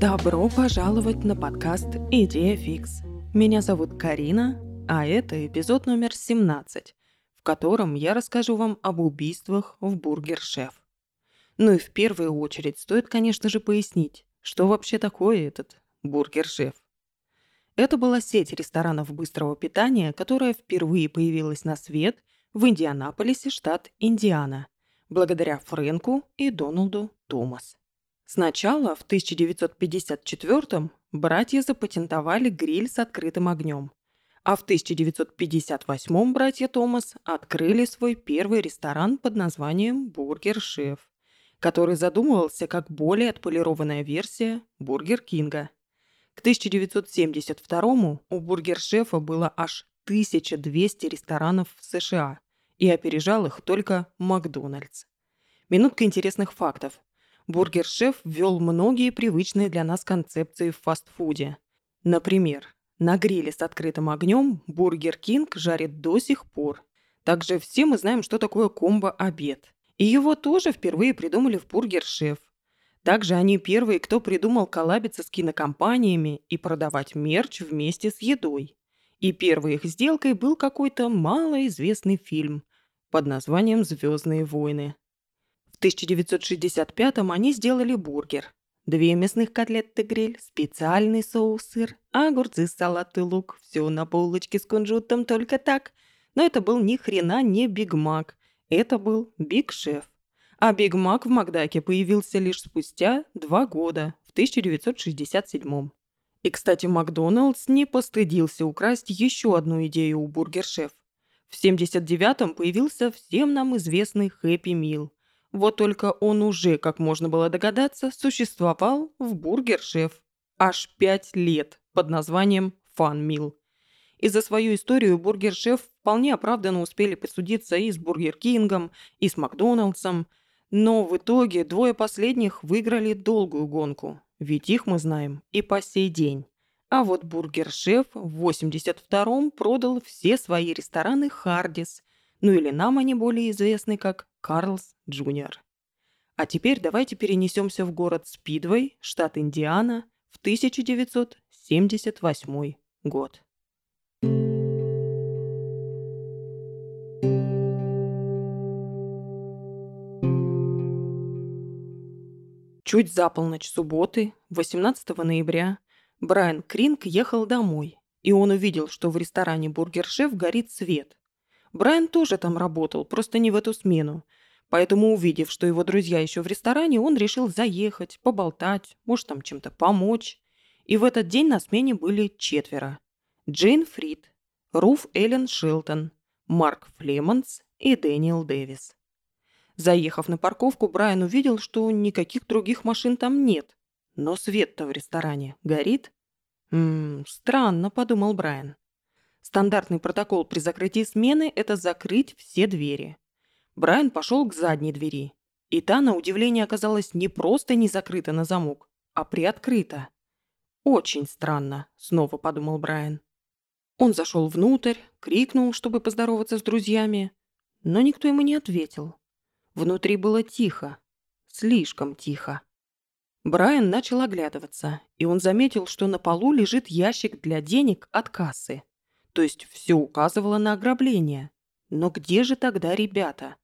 Добро пожаловать на подкаст «Идея фикс». Меня зовут Карина, а это эпизод номер 17, в котором я расскажу вам об убийствах в Burger Chef. Ну и в первую очередь стоит, конечно же, пояснить, что вообще такое этот Burger Chef. Это была сеть ресторанов быстрого питания, которая впервые появилась на свет в Индианаполисе, штат Индиана, благодаря Фрэнку и Дональду Томас. Сначала, в 1954-м, братья запатентовали гриль с открытым огнем, а в 1958-м братья Томас открыли свой первый ресторан под названием «Burger Chef», который задумывался как более отполированная версия «Бургер Кинга». К 1972-му у «Burger Chef а» было аж 1200 ресторанов в США, и опережал их только Макдональдс. Минутка интересных фактов. Burger Chef ввел многие привычные для нас концепции в фастфуде. Например, на гриле с открытым огнем Burger King жарит до сих пор. Также все мы знаем, что такое комбо-обед. И его тоже впервые придумали в Burger Chef. Также они первые, кто придумал коллабиться с кинокомпаниями и продавать мерч вместе с едой. И первой их сделкой был какой-то малоизвестный фильм под названием «Звездные войны». В 1965-м они сделали бургер. Две мясных котлеты гриль, специальный соус-сыр, огурцы, салат и лук. Все на булочке с кунжутом только так. Но это был ни хрена не Биг Мак. Это был Big Chef. А Биг Мак в Макдаке появился лишь спустя два года, в 1967 И, кстати, Макдоналдс не постыдился украсть еще одну идею у Burger Chef. В 79-м появился всем нам известный Happy Meal. Вот только он уже, как можно было догадаться, существовал в Burger Chef аж пять лет под названием Fun Meal. И за свою историю Burger Chef вполне оправданно успели посудиться и с Бургер Кингом, и с Макдоналдсом, но в итоге двое последних выиграли долгую гонку, ведь их мы знаем и по сей день. А вот Burger Chef в 82-м продал все свои рестораны Hardee's, ну или нам они более известны как Carl's Junior. А теперь давайте перенесемся в город Спидвей, штат Индиана, в 1978 год. Чуть за полночь субботы, 18 ноября, Брайан Кринг ехал домой, и он увидел, что в ресторане «Burger Chef» горит свет. Брайан тоже там работал, просто не в эту смену. Поэтому, увидев, что его друзья еще в ресторане, он решил заехать, поболтать, может, там чем-то помочь. И в этот день на смене были четверо. Джейн Фрид, Руф Эллен Шелтон, Марк Флемонс и Дэниел Дэвис. Заехав на парковку, Брайан увидел, что никаких других машин там нет. Но свет-то в ресторане горит. «Ммм, странно», — подумал Брайан. Стандартный протокол при закрытии смены – это закрыть все двери. Брайан пошел к задней двери. И та, на удивление, оказалась не просто не закрыта на замок, а приоткрыта. «Очень странно», – снова подумал Брайан. Он зашел внутрь, крикнул, чтобы поздороваться с друзьями, но никто ему не ответил. Внутри было тихо, слишком тихо. Брайан начал оглядываться, и он заметил, что на полу лежит ящик для денег от кассы. То есть все указывало на ограбление. Но где же тогда ребята?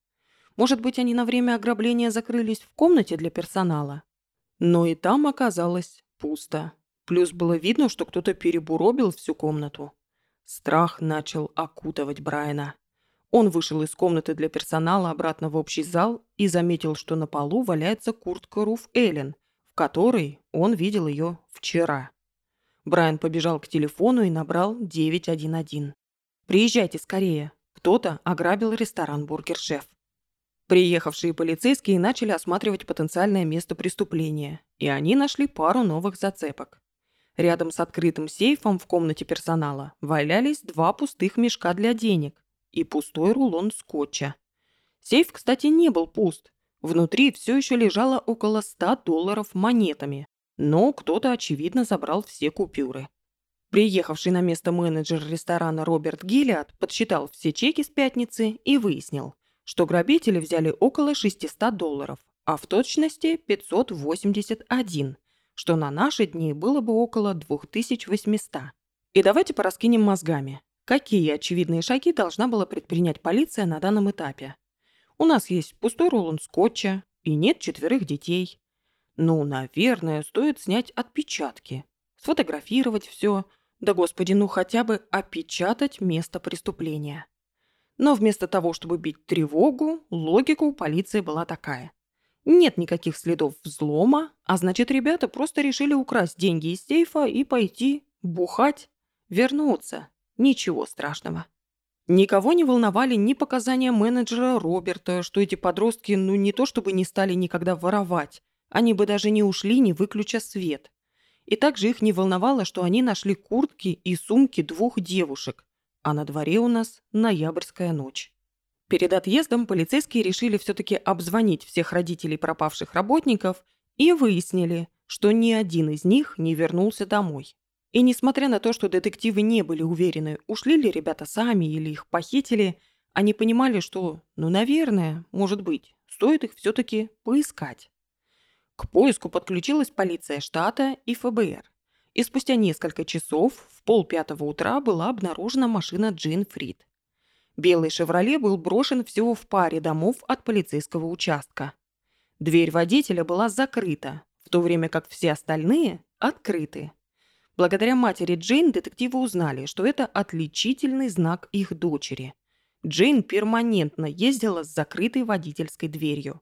Может быть, они на время ограбления закрылись в комнате для персонала? Но и там оказалось пусто. Плюс было видно, что кто-то перебуробил всю комнату. Страх начал окутывать Брайана. Он вышел из комнаты для персонала обратно в общий зал и заметил, что на полу валяется куртка Руф Эллен, в которой он видел ее вчера. Брайан побежал к телефону и набрал 911. «Приезжайте скорее. Кто-то ограбил ресторан «Бургер Шеф». Приехавшие полицейские начали осматривать потенциальное место преступления, и они нашли пару новых зацепок. Рядом с открытым сейфом в комнате персонала валялись два пустых мешка для денег и пустой рулон скотча. Сейф, кстати, не был пуст. Внутри все еще лежало около 100 долларов монетами, но кто-то, очевидно, забрал все купюры. Приехавший на место менеджер ресторана Роберт Гиллиад подсчитал все чеки с пятницы и выяснил, что грабители взяли около 600 долларов, а в точности 581, что на наши дни было бы около 2800. И давайте пораскинем мозгами. Какие очевидные шаги должна была предпринять полиция на данном этапе? У нас есть пустой рулон скотча и нет четверых детей. Ну, наверное, стоит снять отпечатки, сфотографировать все, да господи, ну хотя бы опечатать место преступления. Но вместо того, чтобы бить тревогу, логика у полиции была такая. Нет никаких следов взлома, а значит, ребята просто решили украсть деньги из сейфа и пойти бухать, вернуться. Ничего страшного. Никого не волновали ни показания менеджера Роберта, что эти подростки ну не то чтобы не стали никогда воровать, они бы даже не ушли, не выключа свет. И также их не волновало, что они нашли куртки и сумки двух девушек, а на дворе у нас ноябрьская ночь. Перед отъездом полицейские решили все-таки обзвонить всех родителей пропавших работников и выяснили, что ни один из них не вернулся домой. И несмотря на то, что детективы не были уверены, ушли ли ребята сами или их похитили, они понимали, что, ну, наверное, может быть, стоит их все-таки поискать. К поиску подключилась полиция штата и ФБР. И спустя несколько часов в полпятого утра была обнаружена машина Джин Фрид. Белый «Шевроле» был брошен всего в паре домов от полицейского участка. Дверь водителя была закрыта, в то время как все остальные открыты. Благодаря матери Джейн детективы узнали, что это отличительный знак их дочери. Джейн перманентно ездила с закрытой водительской дверью,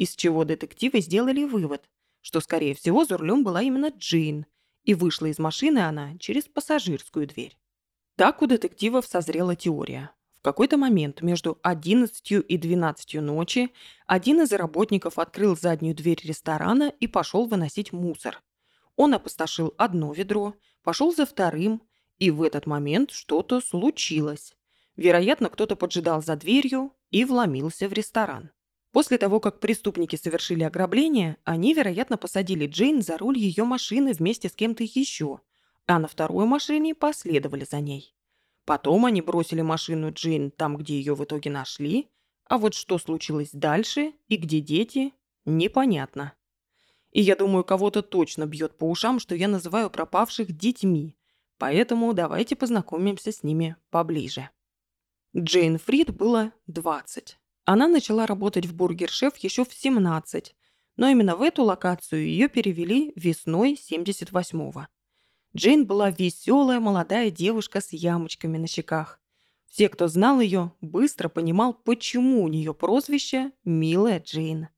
из чего детективы сделали вывод, что, скорее всего, за рулем была именно Джейн, и вышла из машины она через пассажирскую дверь. Так у детективов созрела теория. В какой-то момент между 11 и 12 ночи один из работников открыл заднюю дверь ресторана и пошел выносить мусор. Он опустошил одно ведро, пошел за вторым, и в этот момент что-то случилось. Вероятно, кто-то поджидал за дверью и вломился в ресторан. После того, как преступники совершили ограбление, они, вероятно, посадили Джейн за руль ее машины вместе с кем-то еще, а на второй машине последовали за ней. Потом они бросили машину Джин там, где ее в итоге нашли, а вот что случилось дальше и где дети, непонятно. И я думаю, кого-то точно бьет по ушам, что я называю пропавших детьми, поэтому давайте познакомимся с ними поближе. Джейн Фрид было 20. Она начала работать в Burger Chef еще в 17, но именно в эту локацию ее перевели весной 78-го. Джейн была веселая молодая девушка с ямочками на щеках. Все, кто знал ее, быстро понимал, почему у нее прозвище «Милая Джейн».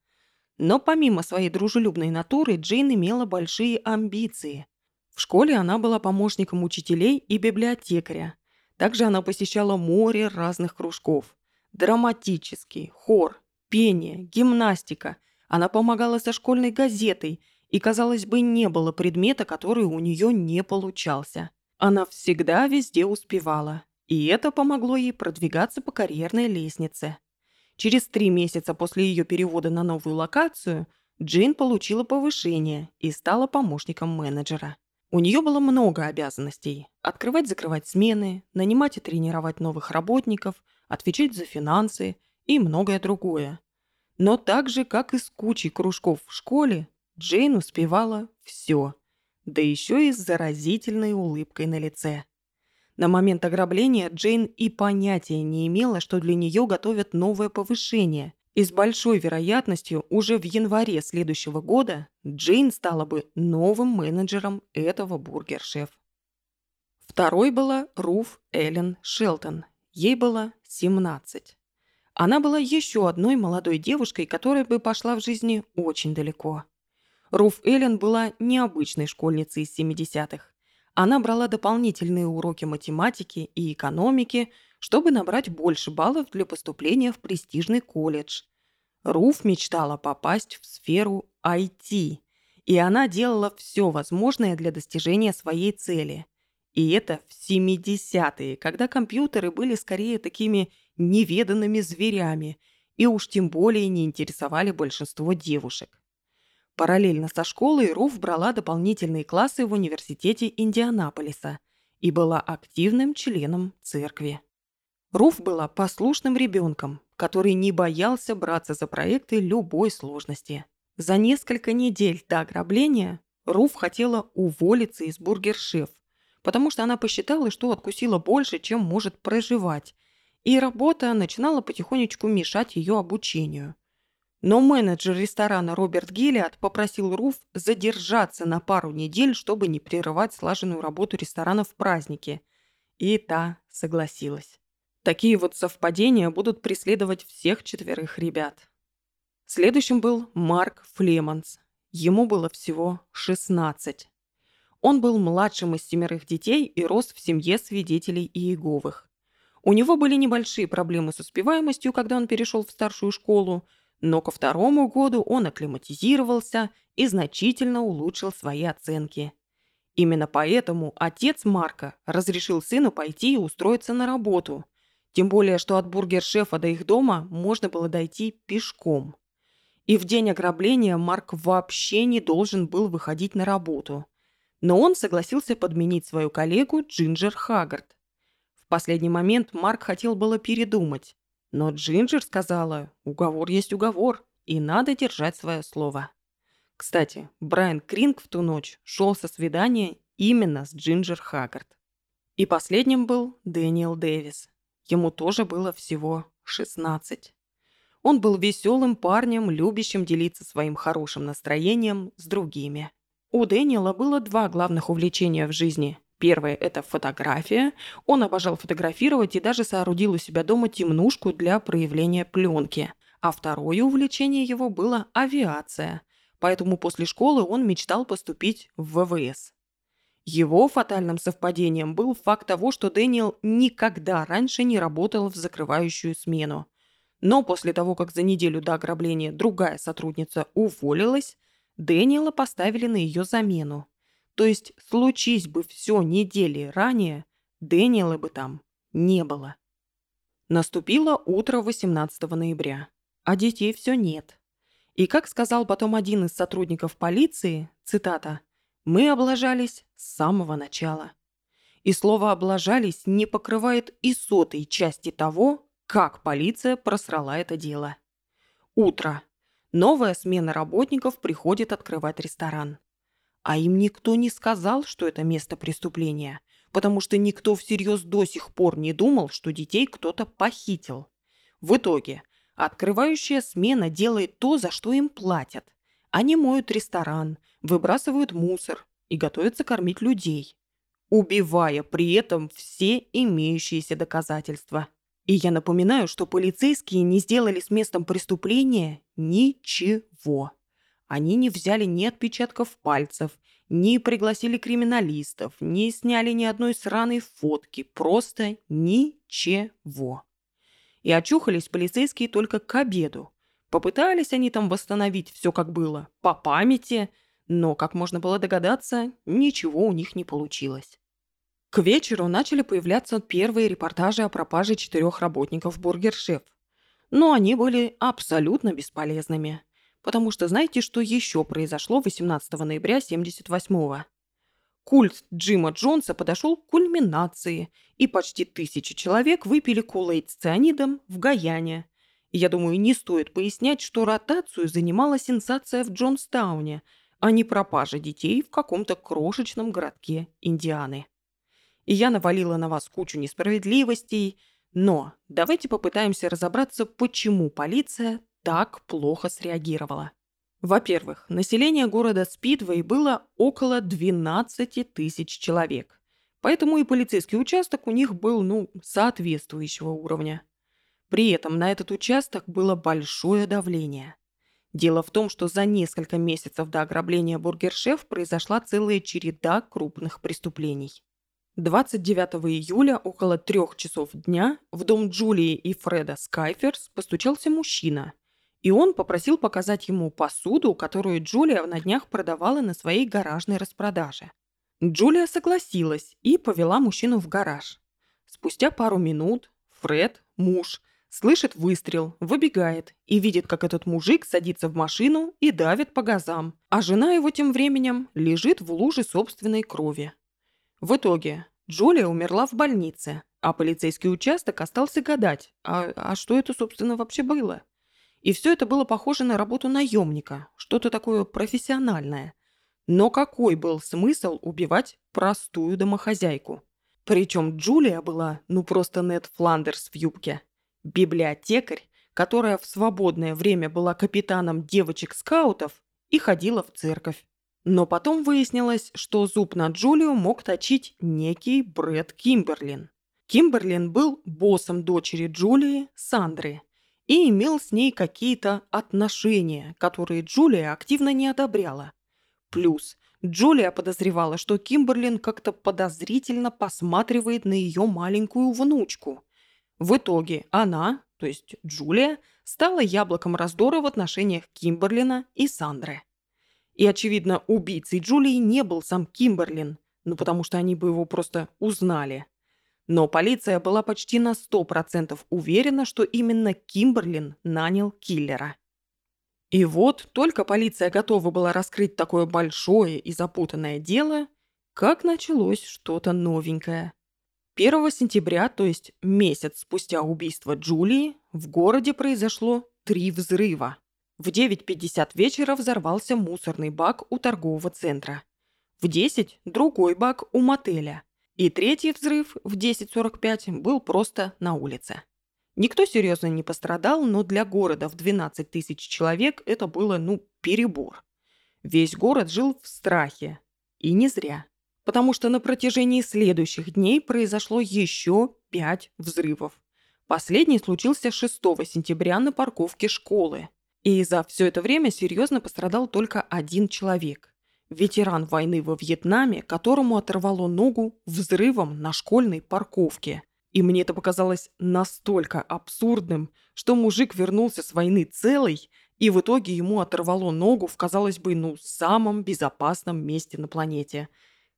Но помимо своей дружелюбной натуры, Джейн имела большие амбиции. В школе она была помощником учителей и библиотекаря. Также она посещала море разных кружков. Драматический, хор, пение, гимнастика. Она помогала со школьной газетой – и, казалось бы, не было предмета, который у нее не получался. Она всегда везде успевала, и это помогло ей продвигаться по карьерной лестнице. Через три месяца после ее перевода на новую локацию Джин получила повышение и стала помощником менеджера. У нее было много обязанностей – открывать-закрывать смены, нанимать и тренировать новых работников, отвечать за финансы и многое другое. Но так же, как и с кучей кружков в школе, Джейн успевала все, да еще и с заразительной улыбкой на лице. На момент ограбления Джейн и понятия не имела, что для нее готовят новое повышение, и с большой вероятностью уже в январе следующего года Джейн стала бы новым менеджером этого бургер-шеф. Второй была Руф Эллен Шелтон. Ей было 17. Она была еще одной молодой девушкой, которая бы пошла в жизни очень далеко. Руф Эллен была необычной школьницей из 70-х. Она брала дополнительные уроки математики и экономики, чтобы набрать больше баллов для поступления в престижный колледж. Руф мечтала попасть в сферу IT, и она делала все возможное для достижения своей цели. И это в 70-е, когда компьютеры были скорее такими неведанными зверями и уж тем более не интересовали большинство девушек. Параллельно со школой Руф брала дополнительные классы в университете Индианаполиса и была активным членом церкви. Руф была послушным ребенком, который не боялся браться за проекты любой сложности. За несколько недель до ограбления Руф хотела уволиться из бургер-шеф, потому что она посчитала, что откусила больше, чем может проживать, и работа начинала потихонечку мешать ее обучению. Но менеджер ресторана Роберт Гиллиат попросил Руф задержаться на пару недель, чтобы не прерывать слаженную работу ресторана в празднике. И та согласилась. Такие вот совпадения будут преследовать всех четверых ребят. Следующим был Марк Флеманс. Ему было всего 16. Он был младшим из семерых детей и рос в семье свидетелей Иеговых. У него были небольшие проблемы с успеваемостью, когда он перешел в старшую школу, но ко второму году он акклиматизировался и значительно улучшил свои оценки. Именно поэтому отец Марка разрешил сыну пойти и устроиться на работу. Тем более, что от бургер-шефа до их дома можно было дойти пешком. И в день ограбления Марк вообще не должен был выходить на работу. Но он согласился подменить свою коллегу Джинджер Хаггард. В последний момент Марк хотел было передумать, но Джинджер сказала, уговор есть уговор, и надо держать свое слово. Кстати, Брайан Кринг в ту ночь шел со свидания именно с Джинджер Хаггард. И последним был Дэниел Дэвис. Ему тоже было всего 16. Он был веселым парнем, любящим делиться своим хорошим настроением с другими. У Дэниела было два главных увлечения в жизни Первое – это фотография. Он обожал фотографировать и даже соорудил у себя дома темнушку для проявления пленки. А второе увлечение его было авиация. Поэтому после школы он мечтал поступить в ВВС. Его фатальным совпадением был факт того, что Дэниел никогда раньше не работал в закрывающую смену. Но после того, как за неделю до ограбления другая сотрудница уволилась, Дэниела поставили на ее замену. То есть, случись бы все недели ранее, Дэниела бы там не было. Наступило утро 18 ноября, а детей все нет. И как сказал потом один из сотрудников полиции, цитата, «Мы облажались с самого начала». И слово «облажались» не покрывает и сотой части того, как полиция просрала это дело. Утро. Новая смена работников приходит открывать ресторан. А им никто не сказал, что это место преступления, потому что никто всерьез до сих пор не думал, что детей кто-то похитил. В итоге, открывающая смена делает то, за что им платят. Они моют ресторан, выбрасывают мусор и готовятся кормить людей, убивая при этом все имеющиеся доказательства. И я напоминаю, что полицейские не сделали с местом преступления ничего. Они не взяли ни отпечатков пальцев, ни пригласили криминалистов, ни сняли ни одной сраной фотки, просто ничего. И очухались полицейские только к обеду. Попытались они там восстановить все как было, по памяти, но, как можно было догадаться, ничего у них не получилось. К вечеру начали появляться первые репортажи о пропаже четырех работников бургер-шеф. Но они были абсолютно бесполезными. Потому что знаете, что еще произошло 18 ноября 78-го? Культ Джима Джонса подошел к кульминации, и почти тысячи человек выпили кулейт с цианидом в Гаяне. Я думаю, не стоит пояснять, что ротацию занимала сенсация в Джонстауне, а не пропажа детей в каком-то крошечном городке Индианы. И я навалила на вас кучу несправедливостей, но давайте попытаемся разобраться, почему полиция так плохо среагировала. Во-первых, население города Спидвей было около 12 тысяч человек. Поэтому и полицейский участок у них был, ну, соответствующего уровня. При этом на этот участок было большое давление. Дело в том, что за несколько месяцев до ограбления бургершеф произошла целая череда крупных преступлений. 29 июля около трех часов дня в дом Джулии и Фреда Скайферс постучался мужчина и он попросил показать ему посуду, которую Джулия на днях продавала на своей гаражной распродаже. Джулия согласилась и повела мужчину в гараж. Спустя пару минут Фред, муж, слышит выстрел, выбегает и видит, как этот мужик садится в машину и давит по газам, а жена его тем временем лежит в луже собственной крови. В итоге Джулия умерла в больнице, а полицейский участок остался гадать, а, а что это, собственно, вообще было? И все это было похоже на работу наемника, что-то такое профессиональное. Но какой был смысл убивать простую домохозяйку? Причем Джулия была, ну просто Нед Фландерс в юбке. Библиотекарь, которая в свободное время была капитаном девочек-скаутов и ходила в церковь. Но потом выяснилось, что зуб на Джулию мог точить некий Брэд Кимберлин. Кимберлин был боссом дочери Джулии, Сандры, и имел с ней какие-то отношения, которые Джулия активно не одобряла. Плюс Джулия подозревала, что Кимберлин как-то подозрительно посматривает на ее маленькую внучку. В итоге она, то есть Джулия, стала яблоком раздора в отношениях Кимберлина и Сандры. И, очевидно, убийцей Джулии не был сам Кимберлин, ну потому что они бы его просто узнали. Но полиция была почти на 100% уверена, что именно Кимберлин нанял киллера. И вот только полиция готова была раскрыть такое большое и запутанное дело, как началось что-то новенькое. 1 сентября, то есть месяц спустя убийства Джулии, в городе произошло три взрыва. В 9.50 вечера взорвался мусорный бак у торгового центра. В 10 – другой бак у мотеля. И третий взрыв в 10.45 был просто на улице. Никто серьезно не пострадал, но для города в 12 тысяч человек это было, ну, перебор. Весь город жил в страхе. И не зря. Потому что на протяжении следующих дней произошло еще пять взрывов. Последний случился 6 сентября на парковке школы. И за все это время серьезно пострадал только один человек. Ветеран войны во Вьетнаме, которому оторвало ногу взрывом на школьной парковке. И мне это показалось настолько абсурдным, что мужик вернулся с войны целый, и в итоге ему оторвало ногу в, казалось бы, ну, самом безопасном месте на планете.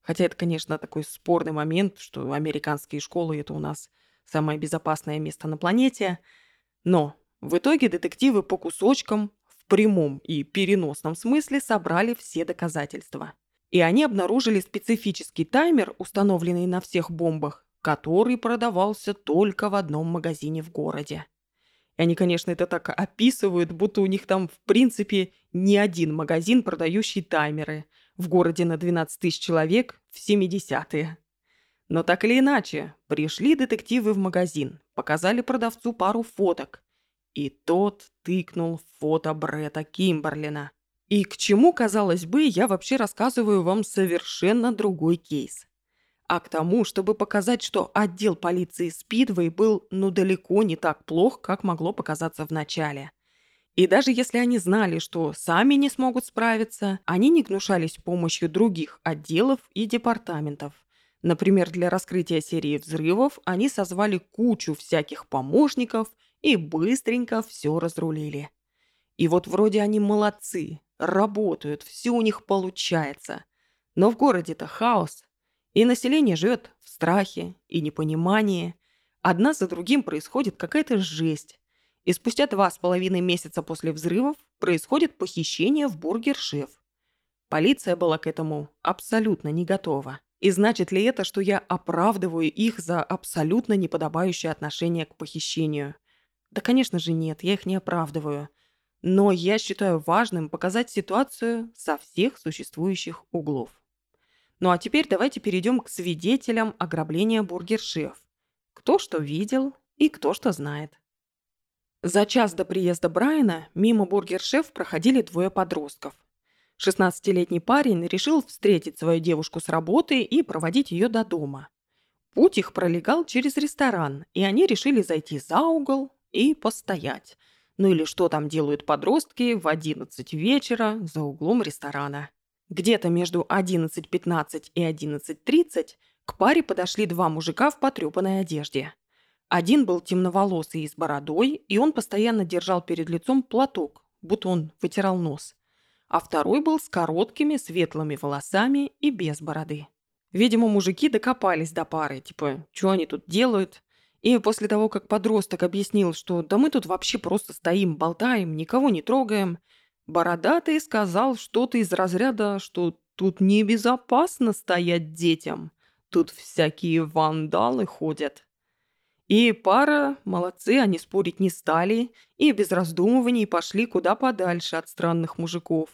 Хотя это, конечно, такой спорный момент, что американские школы – это у нас самое безопасное место на планете. Но в итоге детективы по кусочкам в прямом и переносном смысле собрали все доказательства. И они обнаружили специфический таймер, установленный на всех бомбах, который продавался только в одном магазине в городе. И они, конечно, это так описывают, будто у них там, в принципе, не один магазин, продающий таймеры. В городе на 12 тысяч человек в 70-е. Но так или иначе, пришли детективы в магазин, показали продавцу пару фоток, и тот тыкнул фото Бретта Кимберлина. И к чему, казалось бы, я вообще рассказываю вам совершенно другой кейс. А к тому, чтобы показать, что отдел полиции Спидвей был ну далеко не так плох, как могло показаться в начале. И даже если они знали, что сами не смогут справиться, они не гнушались помощью других отделов и департаментов. Например, для раскрытия серии взрывов они созвали кучу всяких помощников и быстренько все разрулили. И вот вроде они молодцы, работают, все у них получается. Но в городе-то хаос, и население живет в страхе и непонимании. Одна за другим происходит какая-то жесть. И спустя два с половиной месяца после взрывов происходит похищение в бургер-шеф. Полиция была к этому абсолютно не готова. И значит ли это, что я оправдываю их за абсолютно неподобающее отношение к похищению? Да, конечно же, нет, я их не оправдываю. Но я считаю важным показать ситуацию со всех существующих углов. Ну а теперь давайте перейдем к свидетелям ограбления бургер-шеф. Кто что видел и кто что знает. За час до приезда Брайана мимо бургер-шеф проходили двое подростков. 16-летний парень решил встретить свою девушку с работы и проводить ее до дома. Путь их пролегал через ресторан, и они решили зайти за угол, и постоять. Ну или что там делают подростки в 11 вечера за углом ресторана. Где-то между 11.15 и 11.30 к паре подошли два мужика в потрепанной одежде. Один был темноволосый и с бородой, и он постоянно держал перед лицом платок, будто он вытирал нос. А второй был с короткими светлыми волосами и без бороды. Видимо, мужики докопались до пары, типа, что они тут делают, и после того, как подросток объяснил, что да мы тут вообще просто стоим, болтаем, никого не трогаем, Бородатый сказал что-то из разряда, что тут небезопасно стоять детям, тут всякие вандалы ходят. И пара, молодцы, они спорить не стали, и без раздумываний пошли куда подальше от странных мужиков.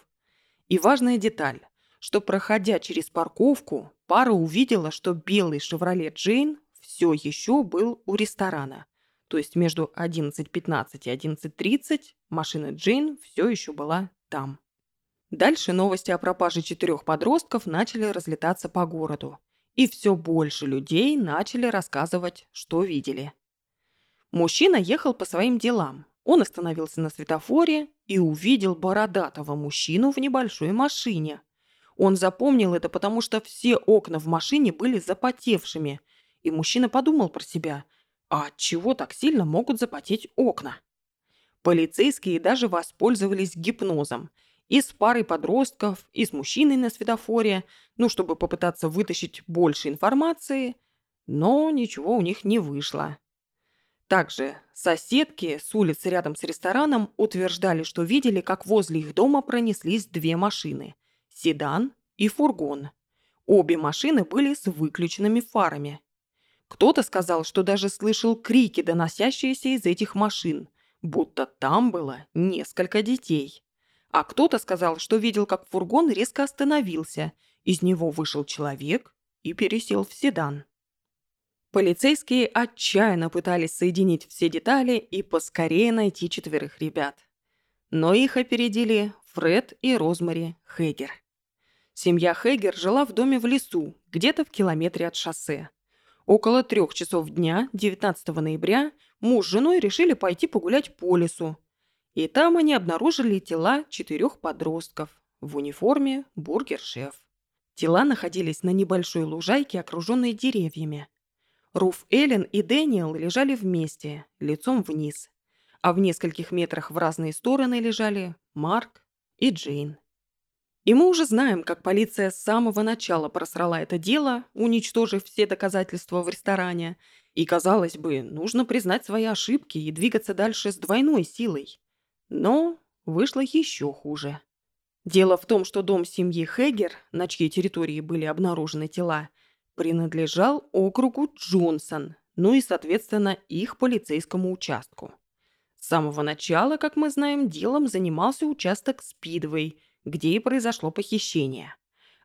И важная деталь. что, проходя через парковку, пара увидела, что белый «Шевроле Джейн» все еще был у ресторана. То есть между 11.15 и 11.30 машина Джейн все еще была там. Дальше новости о пропаже четырех подростков начали разлетаться по городу. И все больше людей начали рассказывать, что видели. Мужчина ехал по своим делам. Он остановился на светофоре и увидел бородатого мужчину в небольшой машине. Он запомнил это, потому что все окна в машине были запотевшими, и мужчина подумал про себя, а от чего так сильно могут запотеть окна? Полицейские даже воспользовались гипнозом – и с парой подростков, и с мужчиной на светофоре, ну, чтобы попытаться вытащить больше информации, но ничего у них не вышло. Также соседки с улицы рядом с рестораном утверждали, что видели, как возле их дома пронеслись две машины – седан и фургон. Обе машины были с выключенными фарами. Кто-то сказал, что даже слышал крики, доносящиеся из этих машин, будто там было несколько детей. А кто-то сказал, что видел, как фургон резко остановился. Из него вышел человек и пересел в седан. Полицейские отчаянно пытались соединить все детали и поскорее найти четверых ребят. Но их опередили Фред и Розмари Хейгер. Семья Хейгер жила в доме в лесу, где-то в километре от шоссе. Около трех часов дня, 19 ноября, муж с женой решили пойти погулять по лесу, и там они обнаружили тела четырех подростков в униформе бургер-шеф. Тела находились на небольшой лужайке, окруженной деревьями. Руф Эллен и Дэниел лежали вместе, лицом вниз. А в нескольких метрах в разные стороны лежали Марк и Джейн. И мы уже знаем, как полиция с самого начала просрала это дело, уничтожив все доказательства в ресторане. И, казалось бы, нужно признать свои ошибки и двигаться дальше с двойной силой. Но вышло еще хуже. Дело в том, что дом семьи Хегер, на чьей территории были обнаружены тела, принадлежал округу Джонсон, ну и, соответственно, их полицейскому участку. С самого начала, как мы знаем, делом занимался участок Спидвей, где и произошло похищение.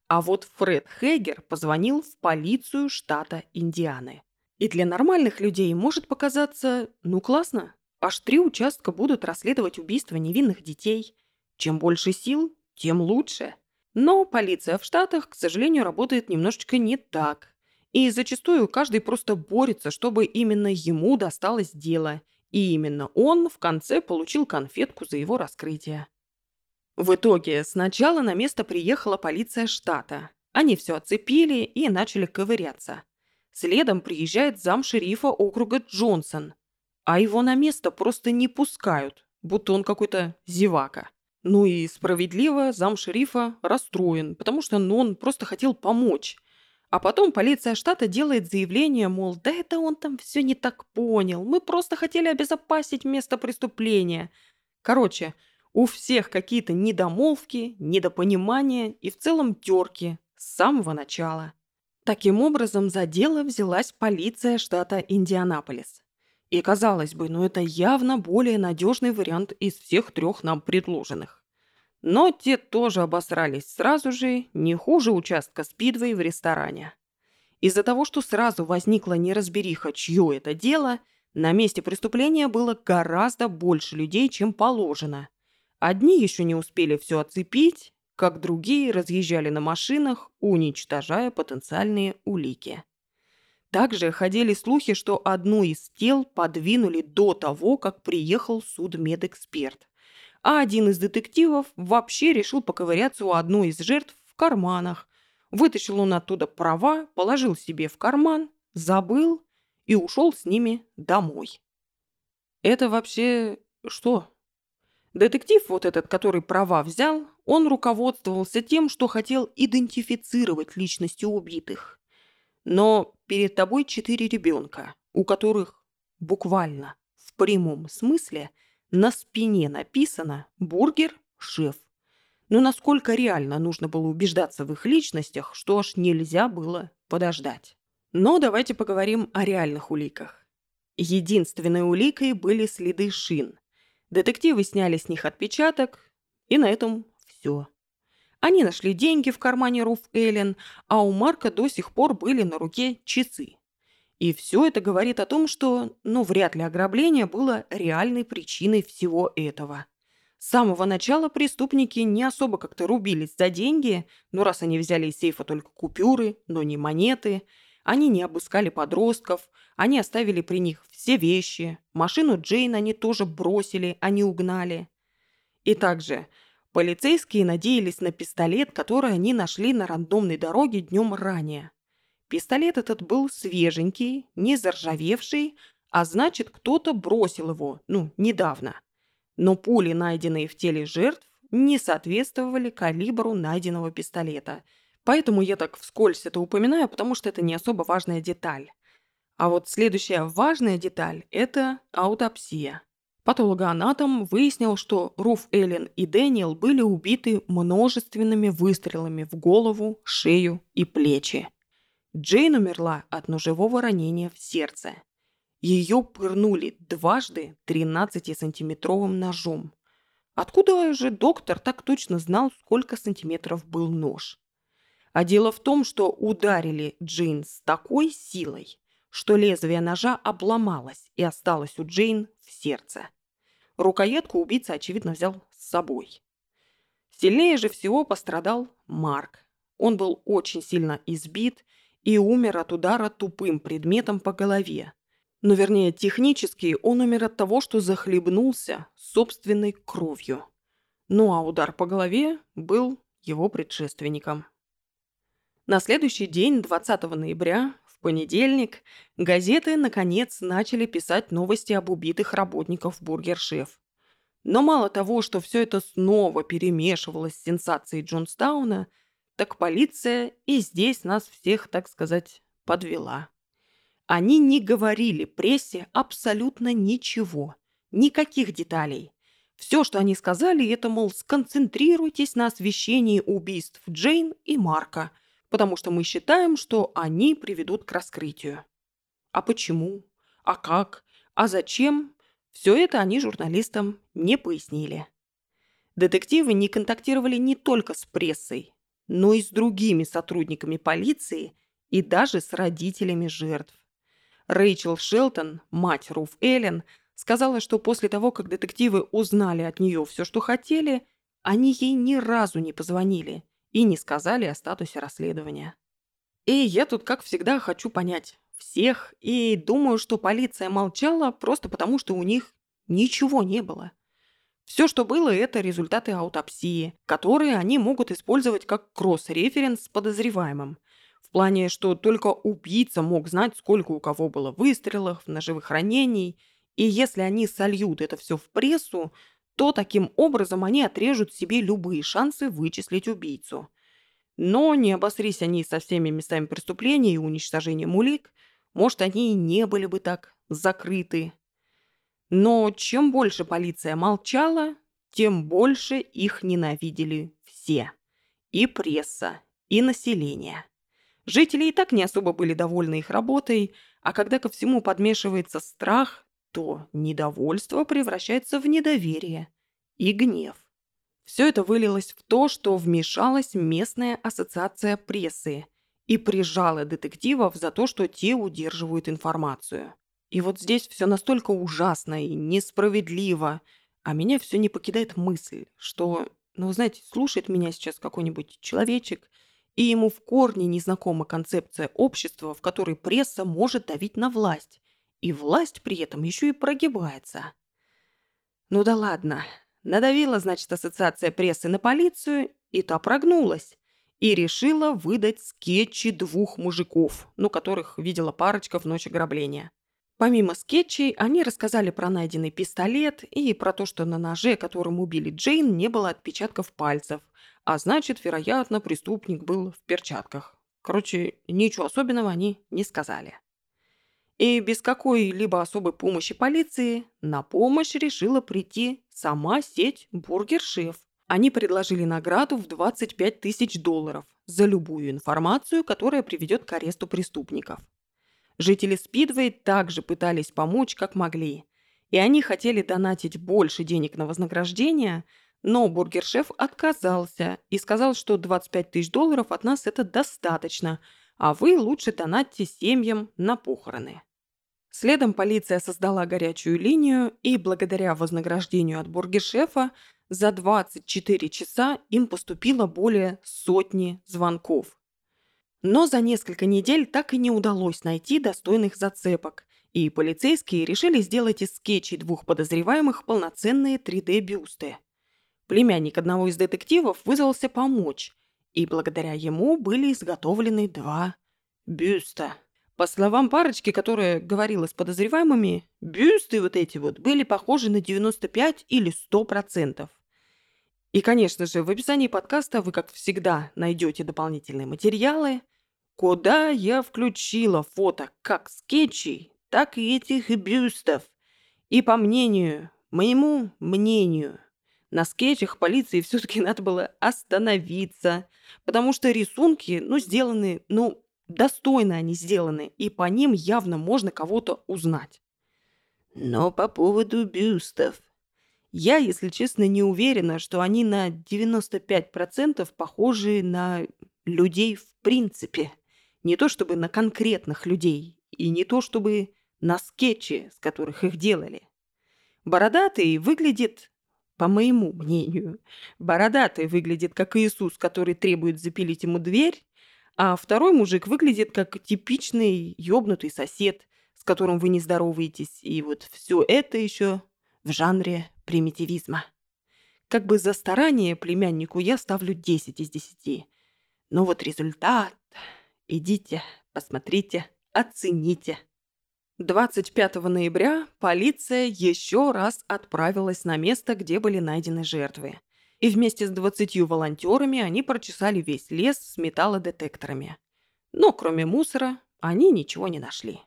А вот Фред Хегер позвонил в полицию штата Индианы. И для нормальных людей может показаться, ну классно, Аж три участка будут расследовать убийства невинных детей. Чем больше сил, тем лучше. Но полиция в Штатах, к сожалению, работает немножечко не так. И зачастую каждый просто борется, чтобы именно ему досталось дело. И именно он в конце получил конфетку за его раскрытие. В итоге сначала на место приехала полиция штата. Они все оцепили и начали ковыряться. Следом приезжает зам шерифа округа Джонсон – а его на место просто не пускают, будто он какой-то зевака. Ну и справедливо зам шерифа расстроен, потому что ну, он просто хотел помочь. А потом полиция штата делает заявление, мол, да это он там все не так понял, мы просто хотели обезопасить место преступления. Короче, у всех какие-то недомолвки, недопонимания и в целом терки с самого начала. Таким образом, за дело взялась полиция штата Индианаполис. И казалось бы, ну это явно более надежный вариант из всех трех нам предложенных. Но те тоже обосрались сразу же, не хуже участка Спидвей в ресторане. Из-за того, что сразу возникла неразбериха, чье это дело, на месте преступления было гораздо больше людей, чем положено. Одни еще не успели все оцепить, как другие разъезжали на машинах, уничтожая потенциальные улики. Также ходили слухи, что одну из тел подвинули до того, как приехал судмедэксперт. А один из детективов вообще решил поковыряться у одной из жертв в карманах. Вытащил он оттуда права, положил себе в карман, забыл и ушел с ними домой. Это вообще что? Детектив вот этот, который права взял, он руководствовался тем, что хотел идентифицировать личности убитых. Но перед тобой четыре ребенка, у которых буквально в прямом смысле на спине написано «бургер-шеф». Но насколько реально нужно было убеждаться в их личностях, что аж нельзя было подождать. Но давайте поговорим о реальных уликах. Единственной уликой были следы шин. Детективы сняли с них отпечаток, и на этом все. Они нашли деньги в кармане Руф Эллен, а у Марка до сих пор были на руке часы. И все это говорит о том, что, ну, вряд ли ограбление было реальной причиной всего этого. С самого начала преступники не особо как-то рубились за деньги, но раз они взяли из сейфа только купюры, но не монеты, они не обыскали подростков, они оставили при них все вещи, машину Джейн они тоже бросили, а не угнали. И также полицейские надеялись на пистолет, который они нашли на рандомной дороге днем ранее. Пистолет этот был свеженький, не заржавевший, а значит, кто-то бросил его, ну, недавно но пули, найденные в теле жертв, не соответствовали калибру найденного пистолета. Поэтому я так вскользь это упоминаю, потому что это не особо важная деталь. А вот следующая важная деталь – это аутопсия. Патологоанатом выяснил, что Руф Эллен и Дэниел были убиты множественными выстрелами в голову, шею и плечи. Джейн умерла от ножевого ранения в сердце. Ее пырнули дважды 13-сантиметровым ножом. Откуда же доктор так точно знал, сколько сантиметров был нож? А дело в том, что ударили Джейн с такой силой, что лезвие ножа обломалось и осталось у Джейн в сердце. Рукоятку убийца, очевидно, взял с собой. Сильнее же всего пострадал Марк. Он был очень сильно избит и умер от удара тупым предметом по голове, но вернее технически он умер от того, что захлебнулся собственной кровью. Ну а удар по голове был его предшественником. На следующий день, 20 ноября, понедельник, газеты, наконец, начали писать новости об убитых работников Burger Chef. Но мало того, что все это снова перемешивалось с сенсацией Джонстауна, так полиция и здесь нас всех, так сказать, подвела. Они не говорили прессе абсолютно ничего, никаких деталей. Все, что они сказали, это, мол, сконцентрируйтесь на освещении убийств Джейн и Марка, потому что мы считаем, что они приведут к раскрытию. А почему? А как? А зачем? Все это они журналистам не пояснили. Детективы не контактировали не только с прессой, но и с другими сотрудниками полиции и даже с родителями жертв. Рэйчел Шелтон, мать Руф Эллен, сказала, что после того, как детективы узнали от нее все, что хотели, они ей ни разу не позвонили и не сказали о статусе расследования. И я тут, как всегда, хочу понять всех и думаю, что полиция молчала просто потому, что у них ничего не было. Все, что было, это результаты аутопсии, которые они могут использовать как кросс-референс с подозреваемым плане, что только убийца мог знать, сколько у кого было выстрелов, ножевых ранений, и если они сольют это все в прессу, то таким образом они отрежут себе любые шансы вычислить убийцу. Но не обосрись они со всеми местами преступления и уничтожением улик, может, они и не были бы так закрыты. Но чем больше полиция молчала, тем больше их ненавидели все. И пресса, и население. Жители и так не особо были довольны их работой, а когда ко всему подмешивается страх, то недовольство превращается в недоверие и гнев. Все это вылилось в то, что вмешалась местная ассоциация прессы и прижала детективов за то, что те удерживают информацию. И вот здесь все настолько ужасно и несправедливо, а меня все не покидает мысль, что, ну, знаете, слушает меня сейчас какой-нибудь человечек – и ему в корне незнакома концепция общества, в которой пресса может давить на власть, и власть при этом еще и прогибается. Ну да ладно, надавила, значит, ассоциация прессы на полицию, и та прогнулась, и решила выдать скетчи двух мужиков, ну, которых видела парочка в ночь ограбления. Помимо скетчей, они рассказали про найденный пистолет и про то, что на ноже, которым убили Джейн, не было отпечатков пальцев, а значит, вероятно, преступник был в перчатках. Короче, ничего особенного они не сказали. И без какой-либо особой помощи полиции на помощь решила прийти сама сеть «Бургер-шеф». Они предложили награду в 25 тысяч долларов за любую информацию, которая приведет к аресту преступников. Жители Спидвей также пытались помочь, как могли. И они хотели донатить больше денег на вознаграждение – Но бургер-шеф отказался и сказал, что 25 тысяч долларов от нас это достаточно, а вы лучше донатьте семьям на похороны. Следом полиция создала горячую линию, и благодаря вознаграждению от бургер-шефа за 24 часа им поступило более сотни звонков. Но за несколько недель так и не удалось найти достойных зацепок, и полицейские решили сделать из скетчей двух подозреваемых полноценные 3D-бюсты. Племянник одного из детективов вызвался помочь, и благодаря ему были изготовлены два бюста. По словам парочки, которая говорила с подозреваемыми, бюсты вот эти вот были похожи на 95 или 100%. И, конечно же, в описании подкаста вы, как всегда, найдете дополнительные материалы, куда я включила фото как скетчей, так и этих бюстов. И по мнению, моему мнению, на скетчах полиции все-таки надо было остановиться, потому что рисунки, ну, сделаны, ну, достойно они сделаны, и по ним явно можно кого-то узнать. Но по поводу бюстов. Я, если честно, не уверена, что они на 95% похожи на людей в принципе. Не то чтобы на конкретных людей, и не то чтобы на скетчи, с которых их делали. Бородатый выглядит, по моему мнению, бородатый выглядит как Иисус, который требует запилить ему дверь, а второй мужик выглядит как типичный ёбнутый сосед, с которым вы не здороваетесь, и вот все это еще в жанре примитивизма. Как бы за старание племяннику я ставлю 10 из 10. Но вот результат Идите, посмотрите, оцените. 25 ноября полиция еще раз отправилась на место, где были найдены жертвы. И вместе с 20 волонтерами они прочесали весь лес с металлодетекторами. Но кроме мусора они ничего не нашли.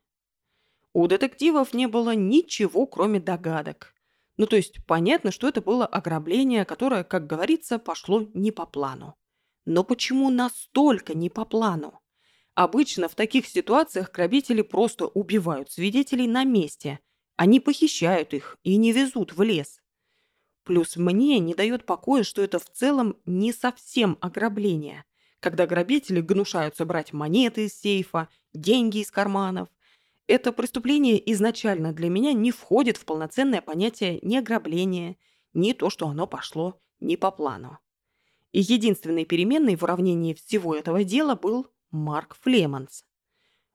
У детективов не было ничего, кроме догадок. Ну, то есть понятно, что это было ограбление, которое, как говорится, пошло не по плану. Но почему настолько не по плану? Обычно в таких ситуациях грабители просто убивают свидетелей на месте. Они похищают их и не везут в лес. Плюс мне не дает покоя, что это в целом не совсем ограбление, когда грабители гнушаются брать монеты из сейфа, деньги из карманов. Это преступление изначально для меня не входит в полноценное понятие ни ограбления, ни то, что оно пошло не по плану. И единственной переменной в уравнении всего этого дела был Марк Флеманс.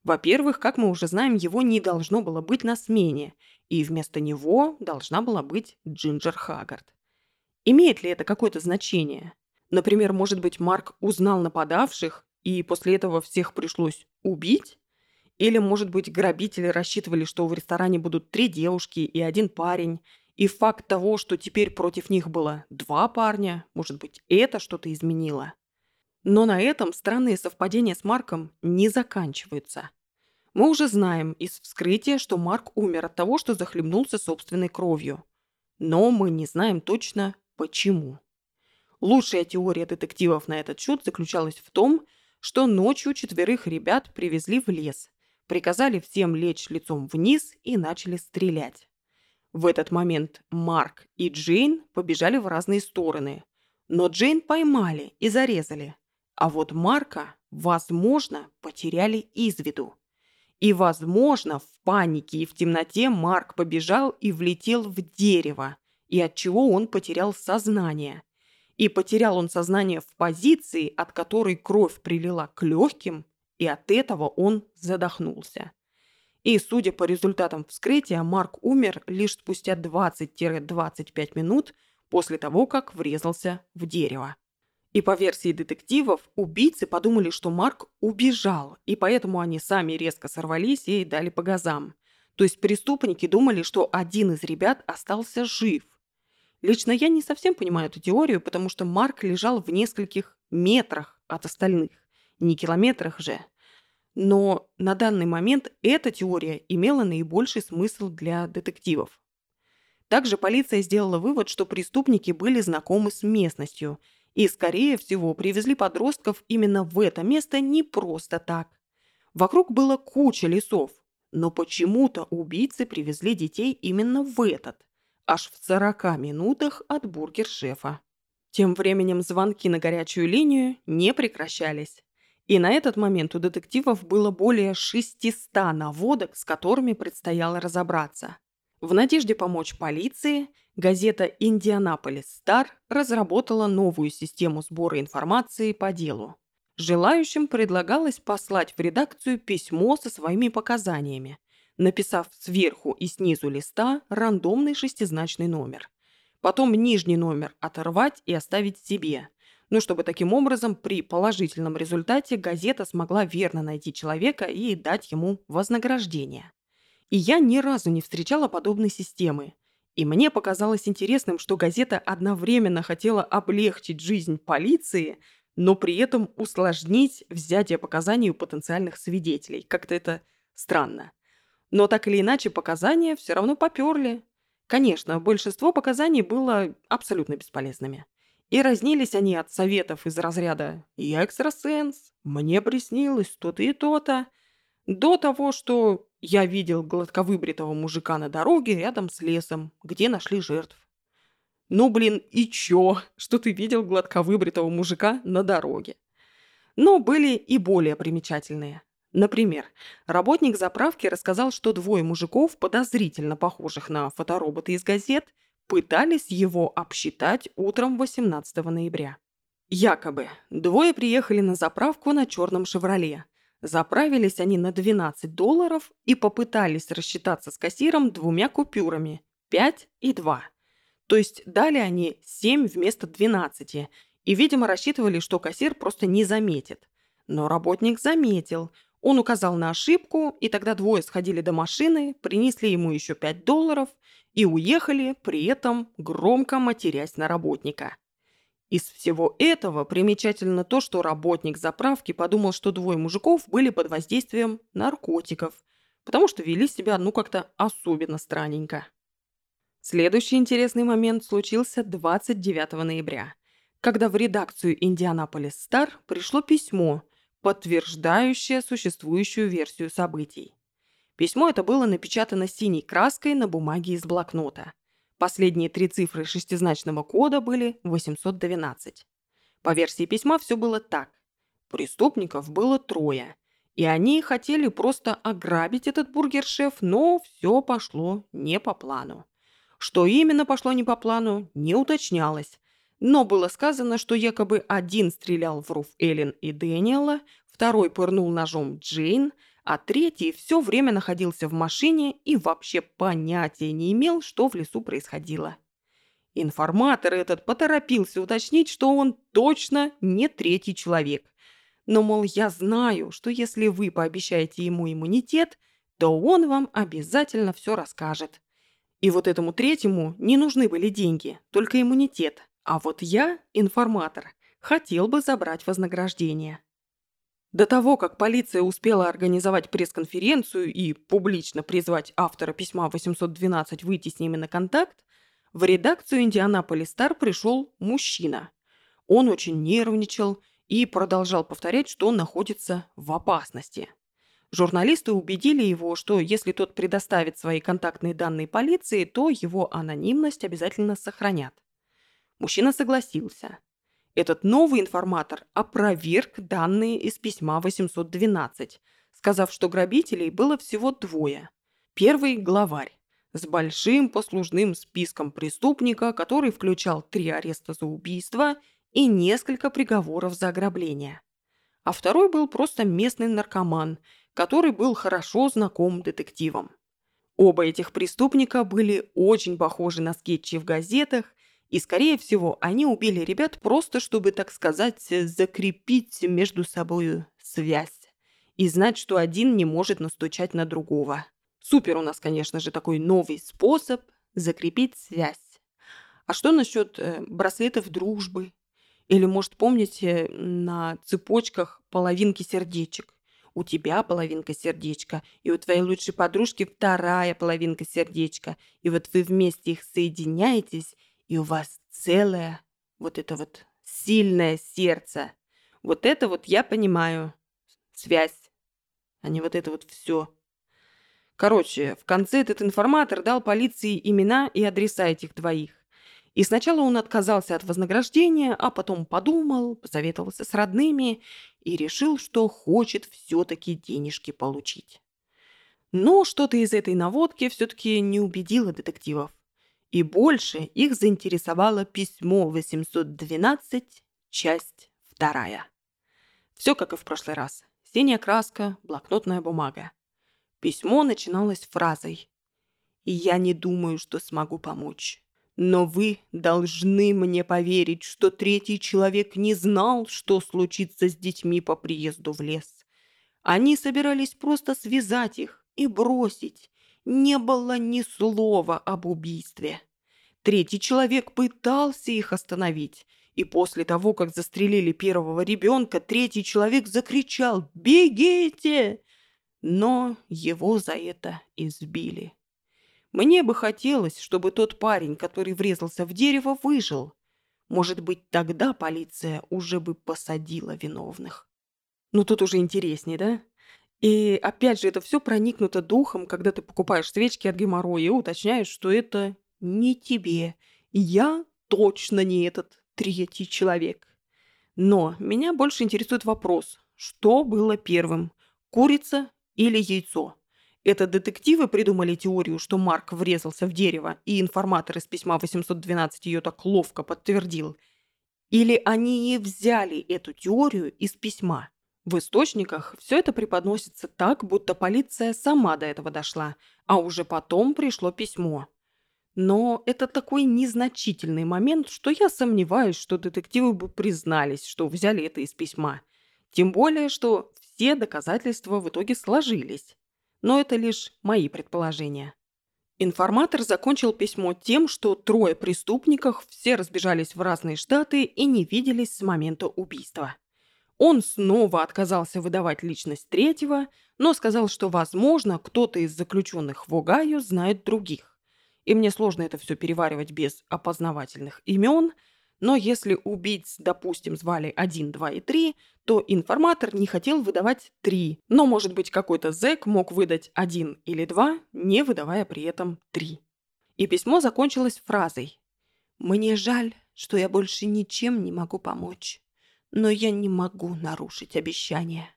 Во-первых, как мы уже знаем, его не должно было быть на смене, и вместо него должна была быть Джинджер Хаггард. Имеет ли это какое-то значение? Например, может быть, Марк узнал нападавших, и после этого всех пришлось убить? Или, может быть, грабители рассчитывали, что в ресторане будут три девушки и один парень, и факт того, что теперь против них было два парня, может быть, это что-то изменило? Но на этом странные совпадения с Марком не заканчиваются. Мы уже знаем из вскрытия, что Марк умер от того, что захлебнулся собственной кровью. Но мы не знаем точно, почему. Лучшая теория детективов на этот счет заключалась в том, что ночью четверых ребят привезли в лес, приказали всем лечь лицом вниз и начали стрелять. В этот момент Марк и Джейн побежали в разные стороны, но Джейн поймали и зарезали, а вот Марка, возможно, потеряли из виду. И, возможно, в панике и в темноте Марк побежал и влетел в дерево, и от чего он потерял сознание. И потерял он сознание в позиции, от которой кровь прилила к легким, и от этого он задохнулся. И, судя по результатам вскрытия, Марк умер лишь спустя 20-25 минут после того, как врезался в дерево. И по версии детективов, убийцы подумали, что Марк убежал, и поэтому они сами резко сорвались и дали по газам. То есть преступники думали, что один из ребят остался жив. Лично я не совсем понимаю эту теорию, потому что Марк лежал в нескольких метрах от остальных. Не километрах же. Но на данный момент эта теория имела наибольший смысл для детективов. Также полиция сделала вывод, что преступники были знакомы с местностью – и, скорее всего, привезли подростков именно в это место не просто так. Вокруг было куча лесов, но почему-то убийцы привезли детей именно в этот, аж в 40 минутах от бургер-шефа. Тем временем звонки на горячую линию не прекращались. И на этот момент у детективов было более 600 наводок, с которыми предстояло разобраться. В надежде помочь полиции, газета «Индианаполис Стар» разработала новую систему сбора информации по делу. Желающим предлагалось послать в редакцию письмо со своими показаниями, написав сверху и снизу листа рандомный шестизначный номер. Потом нижний номер оторвать и оставить себе, ну, чтобы таким образом при положительном результате газета смогла верно найти человека и дать ему вознаграждение. И я ни разу не встречала подобной системы. И мне показалось интересным, что газета одновременно хотела облегчить жизнь полиции, но при этом усложнить взятие показаний у потенциальных свидетелей. Как-то это странно. Но так или иначе показания все равно поперли. Конечно, большинство показаний было абсолютно бесполезными. И разнились они от советов из разряда «Я экстрасенс», «Мне приснилось то-то и то-то», до того, что я видел гладковыбритого мужика на дороге рядом с лесом, где нашли жертв. Ну, блин, и чё, что ты видел гладковыбритого мужика на дороге? Но были и более примечательные. Например, работник заправки рассказал, что двое мужиков, подозрительно похожих на фоторобота из газет, пытались его обсчитать утром 18 ноября. Якобы, двое приехали на заправку на черном «Шевроле», Заправились они на 12 долларов и попытались рассчитаться с кассиром двумя купюрами – 5 и 2. То есть дали они 7 вместо 12 и, видимо, рассчитывали, что кассир просто не заметит. Но работник заметил. Он указал на ошибку, и тогда двое сходили до машины, принесли ему еще 5 долларов и уехали, при этом громко матерясь на работника. Из всего этого примечательно то, что работник заправки подумал, что двое мужиков были под воздействием наркотиков, потому что вели себя, ну, как-то особенно странненько. Следующий интересный момент случился 29 ноября, когда в редакцию «Индианаполис Стар» пришло письмо, подтверждающее существующую версию событий. Письмо это было напечатано синей краской на бумаге из блокнота – Последние три цифры шестизначного кода были 812. По версии письма все было так. Преступников было трое. И они хотели просто ограбить этот бургер-шеф, но все пошло не по плану. Что именно пошло не по плану, не уточнялось. Но было сказано, что якобы один стрелял в Руф Эллен и Дэниела, второй пырнул ножом Джейн, а третий все время находился в машине и вообще понятия не имел, что в лесу происходило. Информатор этот поторопился уточнить, что он точно не третий человек. Но, мол, я знаю, что если вы пообещаете ему иммунитет, то он вам обязательно все расскажет. И вот этому третьему не нужны были деньги, только иммунитет. А вот я, информатор, хотел бы забрать вознаграждение. До того, как полиция успела организовать пресс-конференцию и публично призвать автора письма 812 выйти с ними на контакт, в редакцию «Индианаполис Стар» пришел мужчина. Он очень нервничал и продолжал повторять, что он находится в опасности. Журналисты убедили его, что если тот предоставит свои контактные данные полиции, то его анонимность обязательно сохранят. Мужчина согласился – этот новый информатор опроверг данные из письма 812, сказав, что грабителей было всего двое. Первый – главарь, с большим послужным списком преступника, который включал три ареста за убийство и несколько приговоров за ограбление. А второй был просто местный наркоман, который был хорошо знаком детективам. Оба этих преступника были очень похожи на скетчи в газетах и, скорее всего, они убили ребят просто, чтобы, так сказать, закрепить между собой связь и знать, что один не может настучать на другого. Супер у нас, конечно же, такой новый способ закрепить связь. А что насчет э, браслетов дружбы? Или, может, помните, на цепочках половинки сердечек? У тебя половинка сердечка, и у твоей лучшей подружки вторая половинка сердечка. И вот вы вместе их соединяетесь, и у вас целое вот это вот сильное сердце. Вот это вот я понимаю. Связь, а не вот это вот все. Короче, в конце этот информатор дал полиции имена и адреса этих двоих. И сначала он отказался от вознаграждения, а потом подумал, посоветовался с родными и решил, что хочет все-таки денежки получить. Но что-то из этой наводки все-таки не убедило детективов. И больше их заинтересовало письмо 812, часть вторая. Все как и в прошлый раз. Синяя краска, блокнотная бумага. Письмо начиналось фразой «Я не думаю, что смогу помочь». Но вы должны мне поверить, что третий человек не знал, что случится с детьми по приезду в лес. Они собирались просто связать их и бросить. Не было ни слова об убийстве. Третий человек пытался их остановить, и после того, как застрелили первого ребенка, третий человек закричал «Бегите!», но его за это избили. Мне бы хотелось, чтобы тот парень, который врезался в дерево, выжил. Может быть, тогда полиция уже бы посадила виновных. Ну тут уже интереснее, да? И опять же, это все проникнуто духом, когда ты покупаешь свечки от геморроя и уточняешь, что это не тебе. Я точно не этот третий человек. Но меня больше интересует вопрос, что было первым, курица или яйцо? Это детективы придумали теорию, что Марк врезался в дерево, и информатор из письма 812 ее так ловко подтвердил. Или они и взяли эту теорию из письма. В источниках все это преподносится так, будто полиция сама до этого дошла, а уже потом пришло письмо. Но это такой незначительный момент, что я сомневаюсь, что детективы бы признались, что взяли это из письма. Тем более, что все доказательства в итоге сложились но это лишь мои предположения. Информатор закончил письмо тем, что трое преступников все разбежались в разные штаты и не виделись с момента убийства. Он снова отказался выдавать личность третьего, но сказал, что, возможно, кто-то из заключенных в Огайо знает других. И мне сложно это все переваривать без опознавательных имен – но если убийц, допустим, звали 1, 2 и 3, то информатор не хотел выдавать 3. Но, может быть, какой-то зэк мог выдать 1 или 2, не выдавая при этом 3. И письмо закончилось фразой «Мне жаль, что я больше ничем не могу помочь, но я не могу нарушить обещание».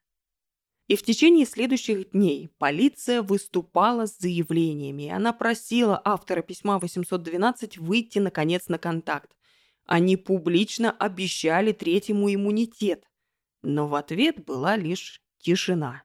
И в течение следующих дней полиция выступала с заявлениями. Она просила автора письма 812 выйти, наконец, на контакт. Они публично обещали третьему иммунитет, но в ответ была лишь тишина.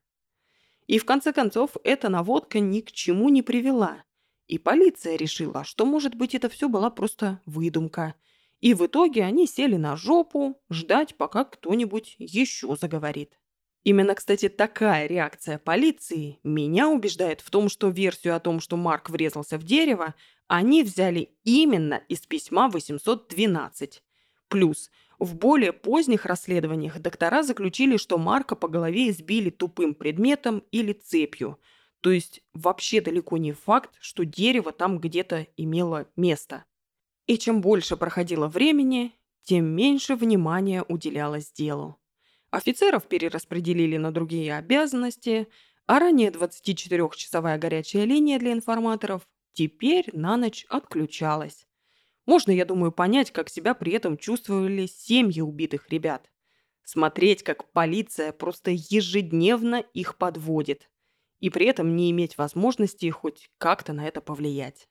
И в конце концов эта наводка ни к чему не привела. И полиция решила, что, может быть, это все была просто выдумка. И в итоге они сели на жопу ждать, пока кто-нибудь еще заговорит. Именно, кстати, такая реакция полиции меня убеждает в том, что версию о том, что Марк врезался в дерево, они взяли именно из письма 812. Плюс в более поздних расследованиях доктора заключили, что Марка по голове избили тупым предметом или цепью. То есть вообще далеко не факт, что дерево там где-то имело место. И чем больше проходило времени, тем меньше внимания уделялось делу. Офицеров перераспределили на другие обязанности, а ранее 24-часовая горячая линия для информаторов теперь на ночь отключалась. Можно, я думаю, понять, как себя при этом чувствовали семьи убитых ребят. Смотреть, как полиция просто ежедневно их подводит. И при этом не иметь возможности хоть как-то на это повлиять.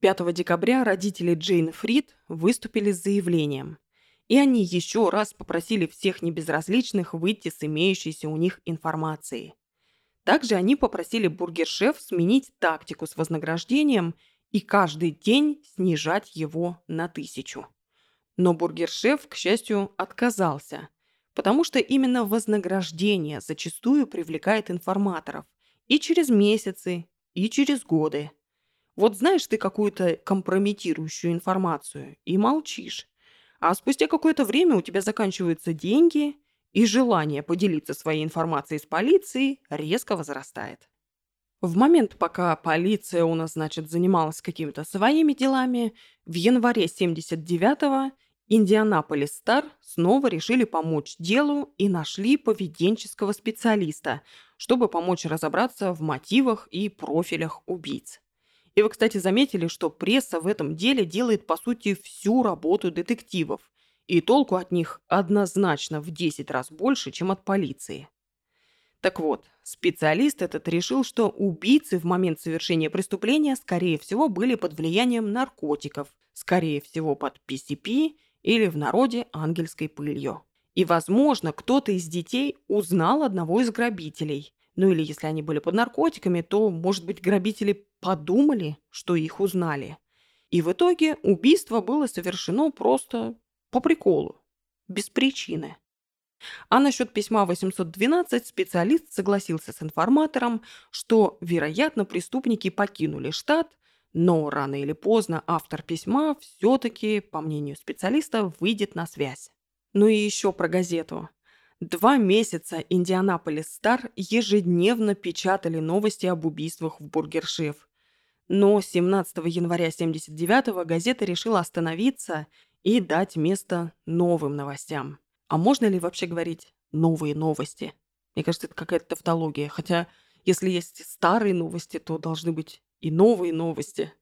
5 декабря родители Джейн Фрид выступили с заявлением и они еще раз попросили всех небезразличных выйти с имеющейся у них информацией. Также они попросили бургершеф сменить тактику с вознаграждением и каждый день снижать его на тысячу. Но бургершеф, к счастью, отказался, потому что именно вознаграждение зачастую привлекает информаторов и через месяцы, и через годы. Вот знаешь ты какую-то компрометирующую информацию и молчишь, а спустя какое-то время у тебя заканчиваются деньги, и желание поделиться своей информацией с полицией резко возрастает. В момент, пока полиция у нас, значит, занималась какими-то своими делами, в январе 79-го Индианаполис Стар снова решили помочь делу и нашли поведенческого специалиста, чтобы помочь разобраться в мотивах и профилях убийц. И вы, кстати, заметили, что пресса в этом деле делает, по сути, всю работу детективов. И толку от них однозначно в 10 раз больше, чем от полиции. Так вот, специалист этот решил, что убийцы в момент совершения преступления, скорее всего, были под влиянием наркотиков, скорее всего, под PCP или в народе ангельской пылью. И, возможно, кто-то из детей узнал одного из грабителей. Ну или если они были под наркотиками, то, может быть, грабители подумали, что их узнали. И в итоге убийство было совершено просто по приколу, без причины. А насчет письма 812 специалист согласился с информатором, что, вероятно, преступники покинули штат, но рано или поздно автор письма все-таки, по мнению специалиста, выйдет на связь. Ну и еще про газету. Два месяца Индианаполис Стар ежедневно печатали новости об убийствах в Бургершеф. Но 17 января 79-го газета решила остановиться и дать место новым новостям. А можно ли вообще говорить «новые новости»? Мне кажется, это какая-то тавтология. Хотя, если есть старые новости, то должны быть и новые новости.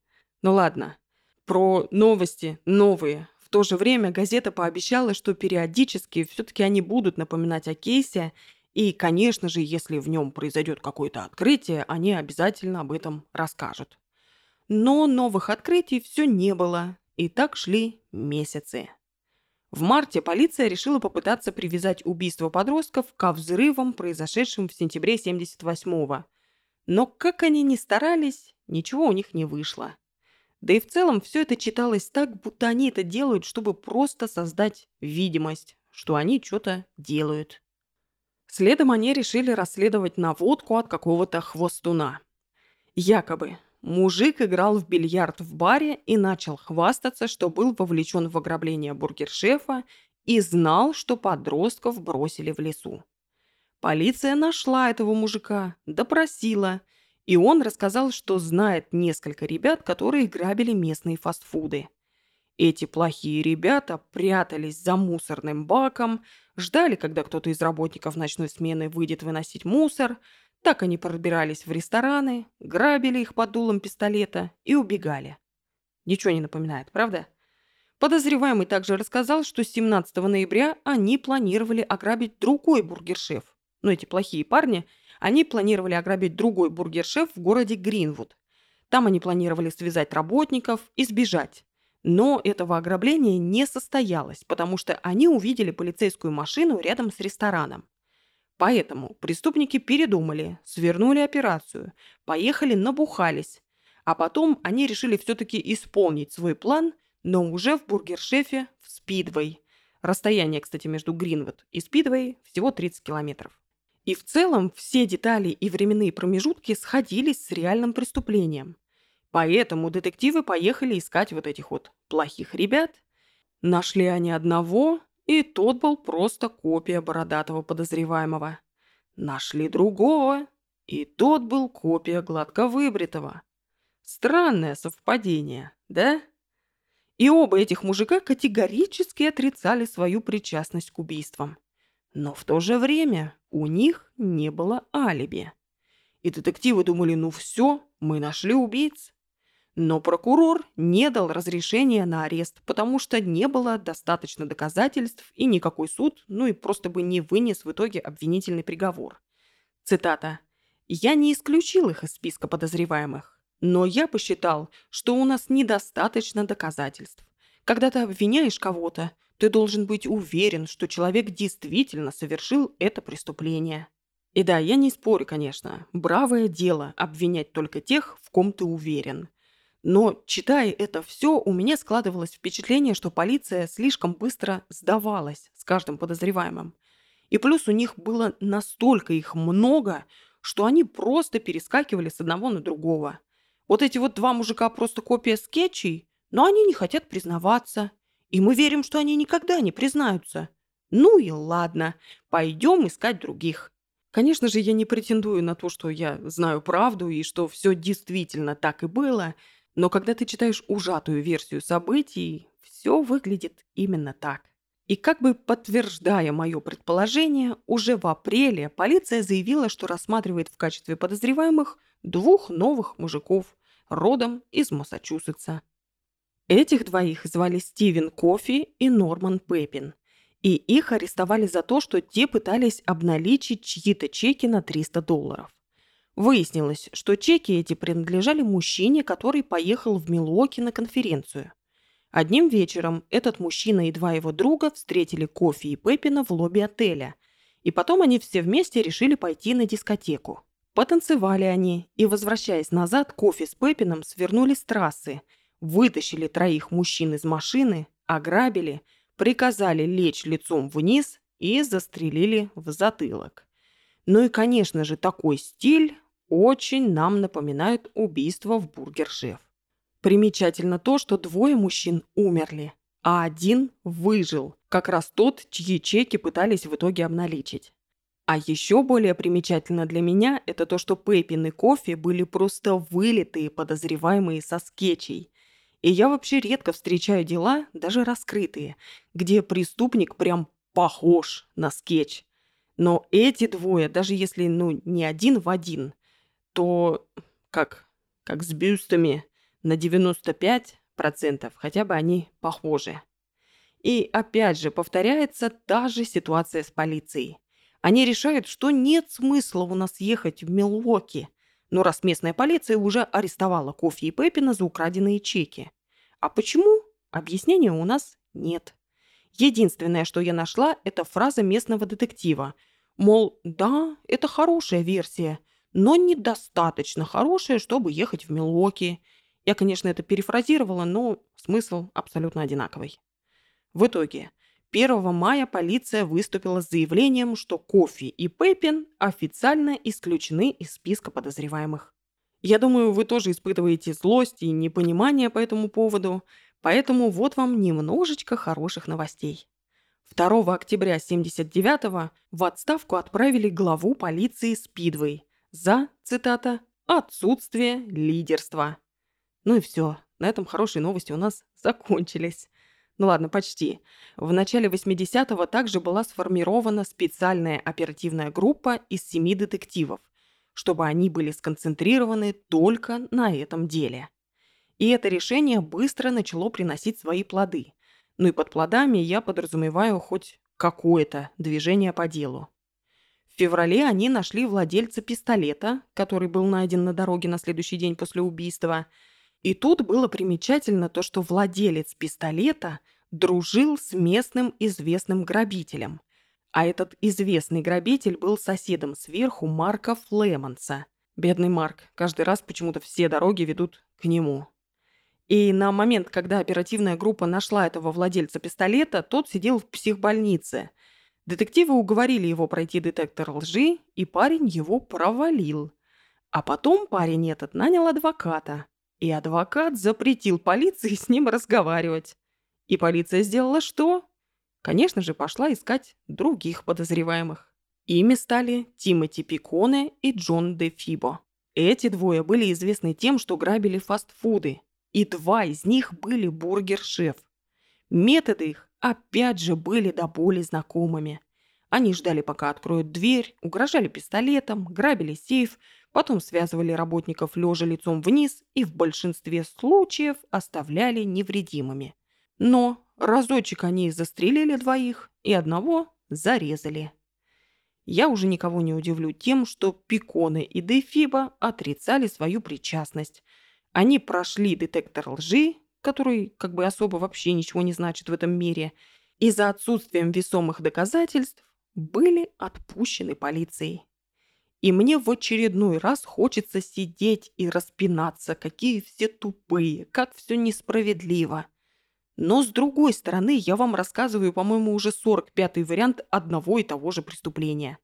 Ну ладно. Про новости новые то же время газета пообещала, что периодически все-таки они будут напоминать о кейсе, и, конечно же, если в нем произойдет какое-то открытие, они обязательно об этом расскажут. Но новых открытий все не было, и так шли месяцы. В марте полиция решила попытаться привязать убийство подростков ко взрывам, произошедшим в сентябре 78-го. Но как они ни старались, ничего у них не вышло. Да и в целом все это читалось так, будто они это делают, чтобы просто создать видимость, что они что-то делают. Следом они решили расследовать наводку от какого-то хвостуна. Якобы мужик играл в бильярд в баре и начал хвастаться, что был вовлечен в ограбление бургершефа и знал, что подростков бросили в лесу. Полиция нашла этого мужика, допросила – и он рассказал, что знает несколько ребят, которые грабили местные фастфуды. Эти плохие ребята прятались за мусорным баком, ждали, когда кто-то из работников ночной смены выйдет выносить мусор, так они пробирались в рестораны, грабили их под дулом пистолета и убегали. Ничего не напоминает, правда? Подозреваемый также рассказал, что 17 ноября они планировали ограбить другой бургершеф. Но эти плохие парни – они планировали ограбить другой бургер-шеф в городе Гринвуд. Там они планировали связать работников и сбежать. Но этого ограбления не состоялось, потому что они увидели полицейскую машину рядом с рестораном. Поэтому преступники передумали, свернули операцию, поехали набухались. А потом они решили все-таки исполнить свой план, но уже в бургер-шефе в Спидвей. Расстояние, кстати, между Гринвуд и Спидвей всего 30 километров. И в целом все детали и временные промежутки сходились с реальным преступлением. Поэтому детективы поехали искать вот этих вот плохих ребят. Нашли они одного, и тот был просто копия бородатого подозреваемого. Нашли другого, и тот был копия гладко выбритого. Странное совпадение, да? И оба этих мужика категорически отрицали свою причастность к убийствам. Но в то же время у них не было алиби. И детективы думали, ну все, мы нашли убийц. Но прокурор не дал разрешения на арест, потому что не было достаточно доказательств, и никакой суд, ну и просто бы не вынес в итоге обвинительный приговор. Цитата. «Я не исключил их из списка подозреваемых, но я посчитал, что у нас недостаточно доказательств. Когда ты обвиняешь кого-то, ты должен быть уверен, что человек действительно совершил это преступление. И да, я не спорю, конечно. Бравое дело обвинять только тех, в ком ты уверен. Но, читая это все, у меня складывалось впечатление, что полиция слишком быстро сдавалась с каждым подозреваемым. И плюс у них было настолько их много, что они просто перескакивали с одного на другого. Вот эти вот два мужика просто копия скетчей, но они не хотят признаваться – и мы верим, что они никогда не признаются. Ну и ладно, пойдем искать других. Конечно же, я не претендую на то, что я знаю правду и что все действительно так и было, но когда ты читаешь ужатую версию событий, все выглядит именно так. И как бы подтверждая мое предположение, уже в апреле полиция заявила, что рассматривает в качестве подозреваемых двух новых мужиков, родом из Массачусетса. Этих двоих звали Стивен Кофи и Норман Пеппин. И их арестовали за то, что те пытались обналичить чьи-то чеки на 300 долларов. Выяснилось, что чеки эти принадлежали мужчине, который поехал в Милуоки на конференцию. Одним вечером этот мужчина и два его друга встретили Кофи и Пеппина в лобби отеля, и потом они все вместе решили пойти на дискотеку. Потанцевали они, и, возвращаясь назад, Кофи с Пеппином свернули с трассы – вытащили троих мужчин из машины, ограбили, приказали лечь лицом вниз и застрелили в затылок. Ну и, конечно же, такой стиль очень нам напоминает убийство в бургер-шеф. Примечательно то, что двое мужчин умерли, а один выжил, как раз тот, чьи чеки пытались в итоге обналичить. А еще более примечательно для меня это то, что Пеппин и Кофе были просто вылитые подозреваемые со скетчей. И я вообще редко встречаю дела, даже раскрытые, где преступник прям похож на скетч. Но эти двое, даже если, ну, не один в один, то как, как с бюстами на 95% хотя бы они похожи. И опять же повторяется та же ситуация с полицией. Они решают, что нет смысла у нас ехать в Милуоки, но раз местная полиция уже арестовала Кофи и Пеппина за украденные чеки. А почему? Объяснения у нас нет. Единственное, что я нашла, это фраза местного детектива. Мол, да, это хорошая версия, но недостаточно хорошая, чтобы ехать в Милуоки. Я, конечно, это перефразировала, но смысл абсолютно одинаковый. В итоге, 1 мая полиция выступила с заявлением, что Кофи и Пеппин официально исключены из списка подозреваемых. Я думаю, вы тоже испытываете злость и непонимание по этому поводу, поэтому вот вам немножечко хороших новостей. 2 октября 79-го в отставку отправили главу полиции Спидвей за, цитата, «отсутствие лидерства». Ну и все, на этом хорошие новости у нас закончились. Ну ладно, почти. В начале 80-го также была сформирована специальная оперативная группа из семи детективов – чтобы они были сконцентрированы только на этом деле. И это решение быстро начало приносить свои плоды. Ну и под плодами я подразумеваю хоть какое-то движение по делу. В феврале они нашли владельца пистолета, который был найден на дороге на следующий день после убийства. И тут было примечательно то, что владелец пистолета дружил с местным известным грабителем – а этот известный грабитель был соседом сверху Марка Флемонса. Бедный Марк. Каждый раз почему-то все дороги ведут к нему. И на момент, когда оперативная группа нашла этого владельца пистолета, тот сидел в психбольнице. Детективы уговорили его пройти детектор лжи, и парень его провалил. А потом парень этот нанял адвоката. И адвокат запретил полиции с ним разговаривать. И полиция сделала что? конечно же, пошла искать других подозреваемых. Ими стали Тимоти Пиконе и Джон де Фибо. Эти двое были известны тем, что грабили фастфуды, и два из них были бургер-шеф. Методы их опять же были до боли знакомыми. Они ждали, пока откроют дверь, угрожали пистолетом, грабили сейф, потом связывали работников лежа лицом вниз и в большинстве случаев оставляли невредимыми. Но Разочек они застрелили двоих и одного зарезали. Я уже никого не удивлю тем, что Пиконы и Дефиба отрицали свою причастность. Они прошли детектор лжи, который как бы особо вообще ничего не значит в этом мире, и за отсутствием весомых доказательств были отпущены полицией. И мне в очередной раз хочется сидеть и распинаться, какие все тупые, как все несправедливо. Но с другой стороны, я вам рассказываю, по-моему, уже 45-й вариант одного и того же преступления.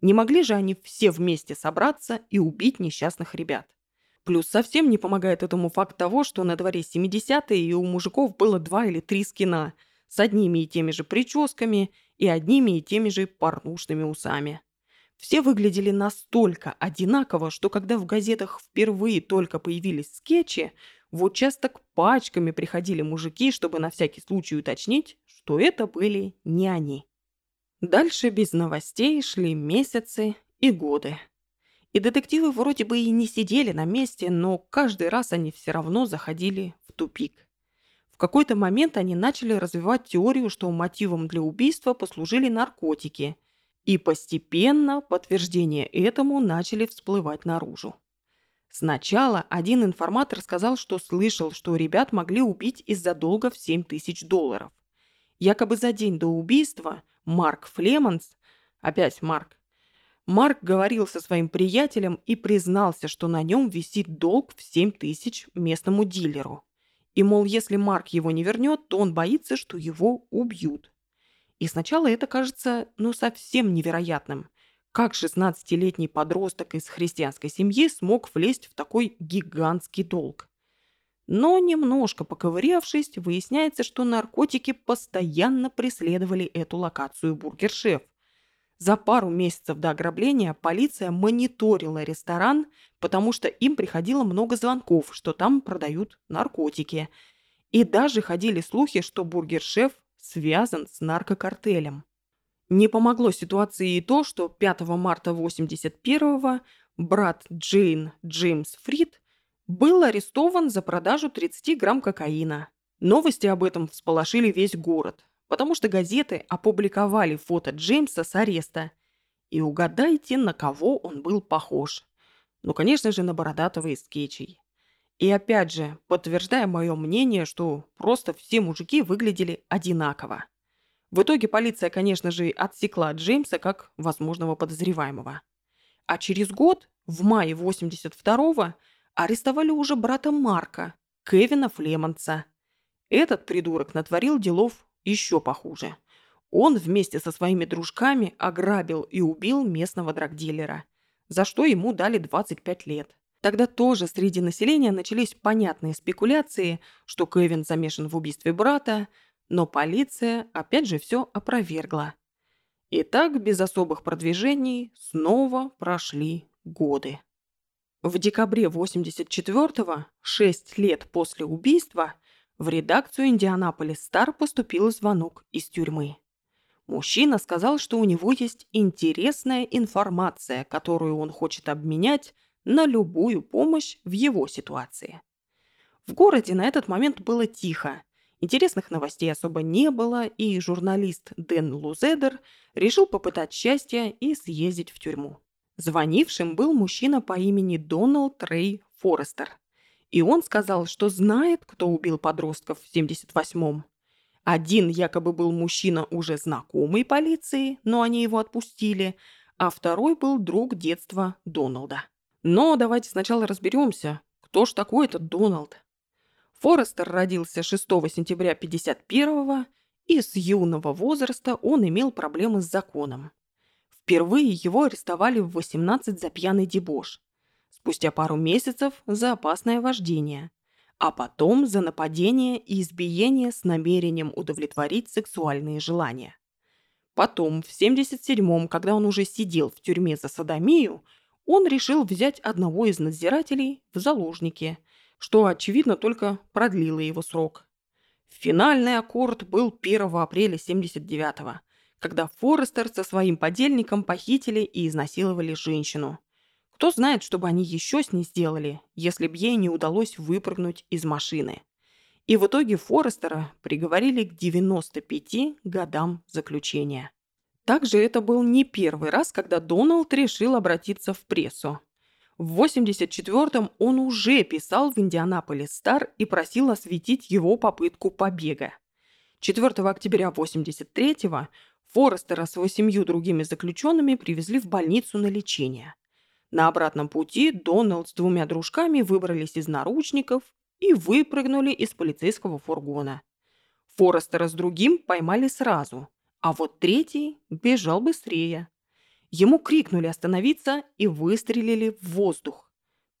Не могли же они все вместе собраться и убить несчастных ребят? Плюс совсем не помогает этому факт того, что на дворе 70-е и у мужиков было два или три скина с одними и теми же прическами и одними и теми же порнушными усами. Все выглядели настолько одинаково, что когда в газетах впервые только появились скетчи, в участок пачками приходили мужики, чтобы на всякий случай уточнить, что это были не они. Дальше без новостей шли месяцы и годы. И детективы вроде бы и не сидели на месте, но каждый раз они все равно заходили в тупик. В какой-то момент они начали развивать теорию, что мотивом для убийства послужили наркотики, и постепенно подтверждения этому начали всплывать наружу. Сначала один информатор сказал, что слышал, что ребят могли убить из-за долга в 7 тысяч долларов. Якобы за день до убийства Марк Флеманс, опять Марк, Марк говорил со своим приятелем и признался, что на нем висит долг в 7 тысяч местному дилеру. И, мол, если Марк его не вернет, то он боится, что его убьют. И сначала это кажется, ну, совсем невероятным. Как 16-летний подросток из христианской семьи смог влезть в такой гигантский долг? Но немножко поковырявшись, выясняется, что наркотики постоянно преследовали эту локацию бургер-шеф. За пару месяцев до ограбления полиция мониторила ресторан, потому что им приходило много звонков, что там продают наркотики. И даже ходили слухи, что бургер-шеф связан с наркокартелем. Не помогло ситуации и то, что 5 марта 81-го брат Джейн Джеймс Фрид был арестован за продажу 30 грамм кокаина. Новости об этом всполошили весь город потому что газеты опубликовали фото Джеймса с ареста. И угадайте, на кого он был похож. Ну, конечно же, на бородатого из скетчей. И опять же, подтверждая мое мнение, что просто все мужики выглядели одинаково. В итоге полиция, конечно же, отсекла Джеймса как возможного подозреваемого. А через год, в мае 82-го, арестовали уже брата Марка, Кевина Флемонца. Этот придурок натворил делов еще похуже. Он вместе со своими дружками ограбил и убил местного драгдилера, за что ему дали 25 лет. Тогда тоже среди населения начались понятные спекуляции, что Кевин замешан в убийстве брата, но полиция опять же все опровергла. И так, без особых продвижений, снова прошли годы. В декабре 84-го, шесть лет после убийства, в редакцию «Индианаполис Стар» поступил звонок из тюрьмы. Мужчина сказал, что у него есть интересная информация, которую он хочет обменять на любую помощь в его ситуации. В городе на этот момент было тихо. Интересных новостей особо не было, и журналист Дэн Лузедер решил попытать счастье и съездить в тюрьму. Звонившим был мужчина по имени Доналд Рэй Форестер – и он сказал, что знает, кто убил подростков в 78-м. Один якобы был мужчина, уже знакомый полиции, но они его отпустили, а второй был друг детства Доналда. Но давайте сначала разберемся, кто ж такой этот Дональд. Форестер родился 6 сентября 51-го, и с юного возраста он имел проблемы с законом. Впервые его арестовали в 18 за пьяный дебош спустя пару месяцев за опасное вождение, а потом за нападение и избиение с намерением удовлетворить сексуальные желания. Потом, в 77-м, когда он уже сидел в тюрьме за садомию, он решил взять одного из надзирателей в заложники, что, очевидно, только продлило его срок. Финальный аккорд был 1 апреля 79-го, когда Форестер со своим подельником похитили и изнасиловали женщину. Кто знает, что бы они еще с ней сделали, если бы ей не удалось выпрыгнуть из машины. И в итоге Форестера приговорили к 95 годам заключения. Также это был не первый раз, когда Доналд решил обратиться в прессу. В 84-м он уже писал в Индианаполис Стар и просил осветить его попытку побега. 4 октября 83-го Форестера с восемью другими заключенными привезли в больницу на лечение. На обратном пути Доналд с двумя дружками выбрались из наручников и выпрыгнули из полицейского фургона. Форестера с другим поймали сразу, а вот третий бежал быстрее. Ему крикнули остановиться и выстрелили в воздух.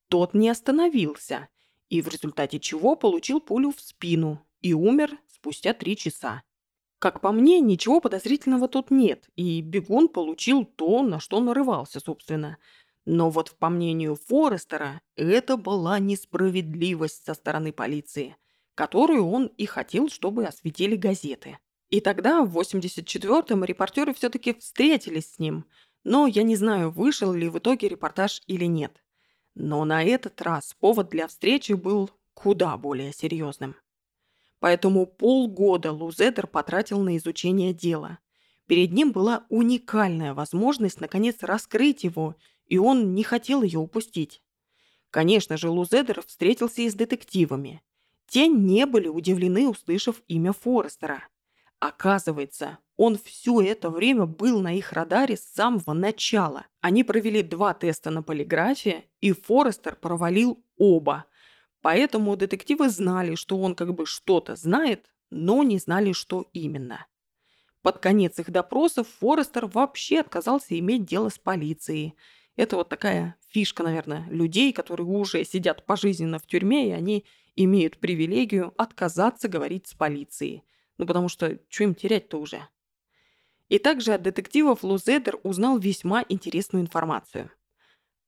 Тот не остановился, и в результате чего получил пулю в спину и умер спустя три часа. Как по мне, ничего подозрительного тут нет, и бегун получил то, на что нарывался, собственно – но вот по мнению Форестера, это была несправедливость со стороны полиции, которую он и хотел, чтобы осветили газеты. И тогда, в 84-м, репортеры все-таки встретились с ним, Но я не знаю, вышел ли в итоге репортаж или нет. Но на этот раз повод для встречи был куда более серьезным. Поэтому полгода Лузедер потратил на изучение дела. Перед ним была уникальная возможность наконец раскрыть его, и он не хотел ее упустить. Конечно же, Лузедер встретился и с детективами. Те не были удивлены, услышав имя Форестера. Оказывается, он все это время был на их радаре с самого начала. Они провели два теста на полиграфе, и Форестер провалил оба. Поэтому детективы знали, что он как бы что-то знает, но не знали, что именно. Под конец их допросов Форестер вообще отказался иметь дело с полицией. Это вот такая фишка, наверное, людей, которые уже сидят пожизненно в тюрьме, и они имеют привилегию отказаться говорить с полицией – ну, потому что что им терять-то уже? И также от детективов Лузедер узнал весьма интересную информацию.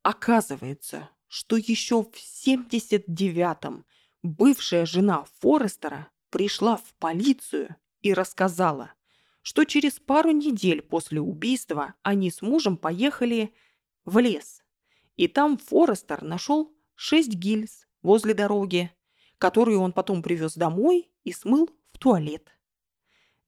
Оказывается, что еще в 79-м бывшая жена Форестера пришла в полицию и рассказала, что через пару недель после убийства они с мужем поехали в лес. И там Форестер нашел шесть гильз возле дороги, которые он потом привез домой и смыл в туалет.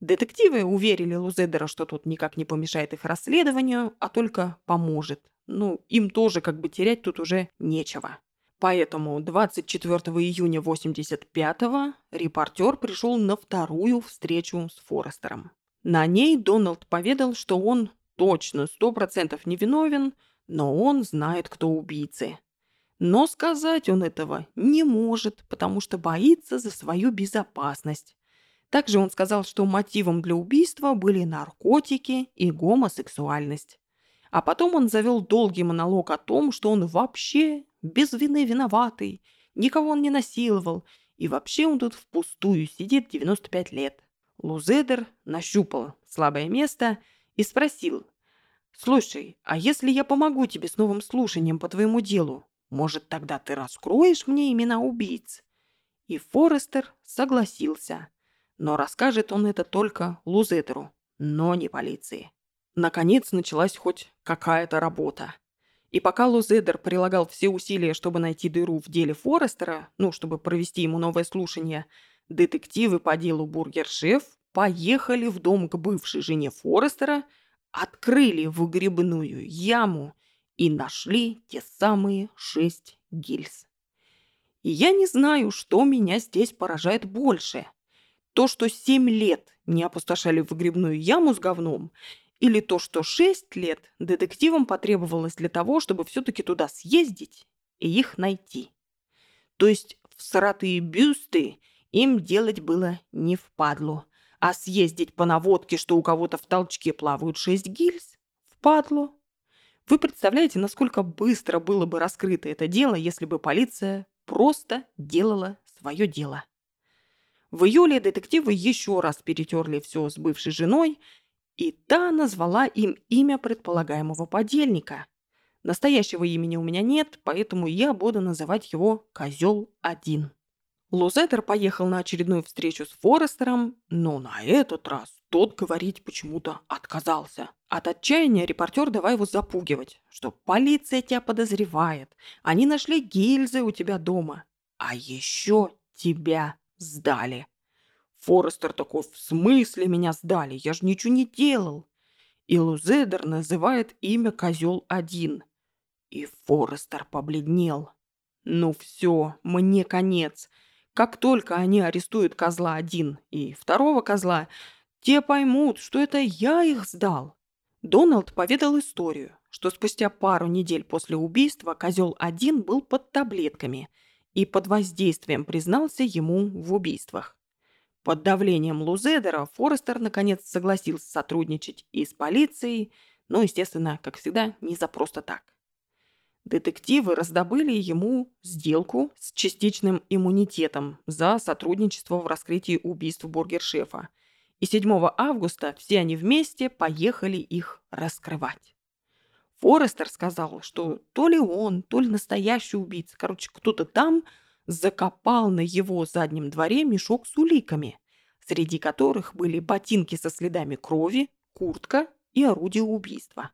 Детективы уверили Лузедера, что тут никак не помешает их расследованию, а только поможет. Ну, им тоже как бы терять тут уже нечего. Поэтому 24 июня 85-го репортер пришел на вторую встречу с Форестером. На ней Дональд поведал, что он точно 100% невиновен, но он знает, кто убийцы. Но сказать он этого не может, потому что боится за свою безопасность. Также он сказал, что мотивом для убийства были наркотики и гомосексуальность. А потом он завел долгий монолог о том, что он вообще без вины виноватый, никого он не насиловал, и вообще он тут впустую сидит 95 лет. Лузедер нащупал слабое место и спросил, «Слушай, а если я помогу тебе с новым слушанием по твоему делу, может, тогда ты раскроешь мне имена убийц?» И Форестер согласился – но расскажет он это только Лузетеру, но не полиции. Наконец началась хоть какая-то работа. И пока Лузедер прилагал все усилия, чтобы найти дыру в деле Форестера, ну, чтобы провести ему новое слушание, детективы по делу Бургер-шеф поехали в дом к бывшей жене Форестера, открыли выгребную яму и нашли те самые шесть гильз. И я не знаю, что меня здесь поражает больше – то, что семь лет не опустошали выгребную яму с говном, или то, что шесть лет детективам потребовалось для того, чтобы все-таки туда съездить и их найти. То есть в сратые бюсты им делать было не впадлу, а съездить по наводке, что у кого-то в толчке плавают шесть гильз, впадлу. Вы представляете, насколько быстро было бы раскрыто это дело, если бы полиция просто делала свое дело. В июле детективы еще раз перетерли все с бывшей женой, и та назвала им имя предполагаемого подельника. Настоящего имени у меня нет, поэтому я буду называть его «Козел-1». Лузетер поехал на очередную встречу с Форестером, но на этот раз тот говорить почему-то отказался. От отчаяния репортер давай его запугивать, что полиция тебя подозревает, они нашли гильзы у тебя дома, а еще тебя Сдали. Форестер такой, в смысле меня сдали? Я же ничего не делал. И Лузедер называет имя козел один. И Форестер побледнел. Ну все, мне конец. Как только они арестуют козла один и второго козла, те поймут, что это я их сдал. Дональд поведал историю, что спустя пару недель после убийства козел один был под таблетками – и под воздействием признался ему в убийствах. Под давлением Лузедера Форестер наконец согласился сотрудничать и с полицией, но, естественно, как всегда, не за просто так. Детективы раздобыли ему сделку с частичным иммунитетом за сотрудничество в раскрытии убийств бургершефа. И 7 августа все они вместе поехали их раскрывать. Форестер сказал, что то ли он, то ли настоящий убийца, короче, кто-то там закопал на его заднем дворе мешок с уликами, среди которых были ботинки со следами крови, куртка и орудие убийства.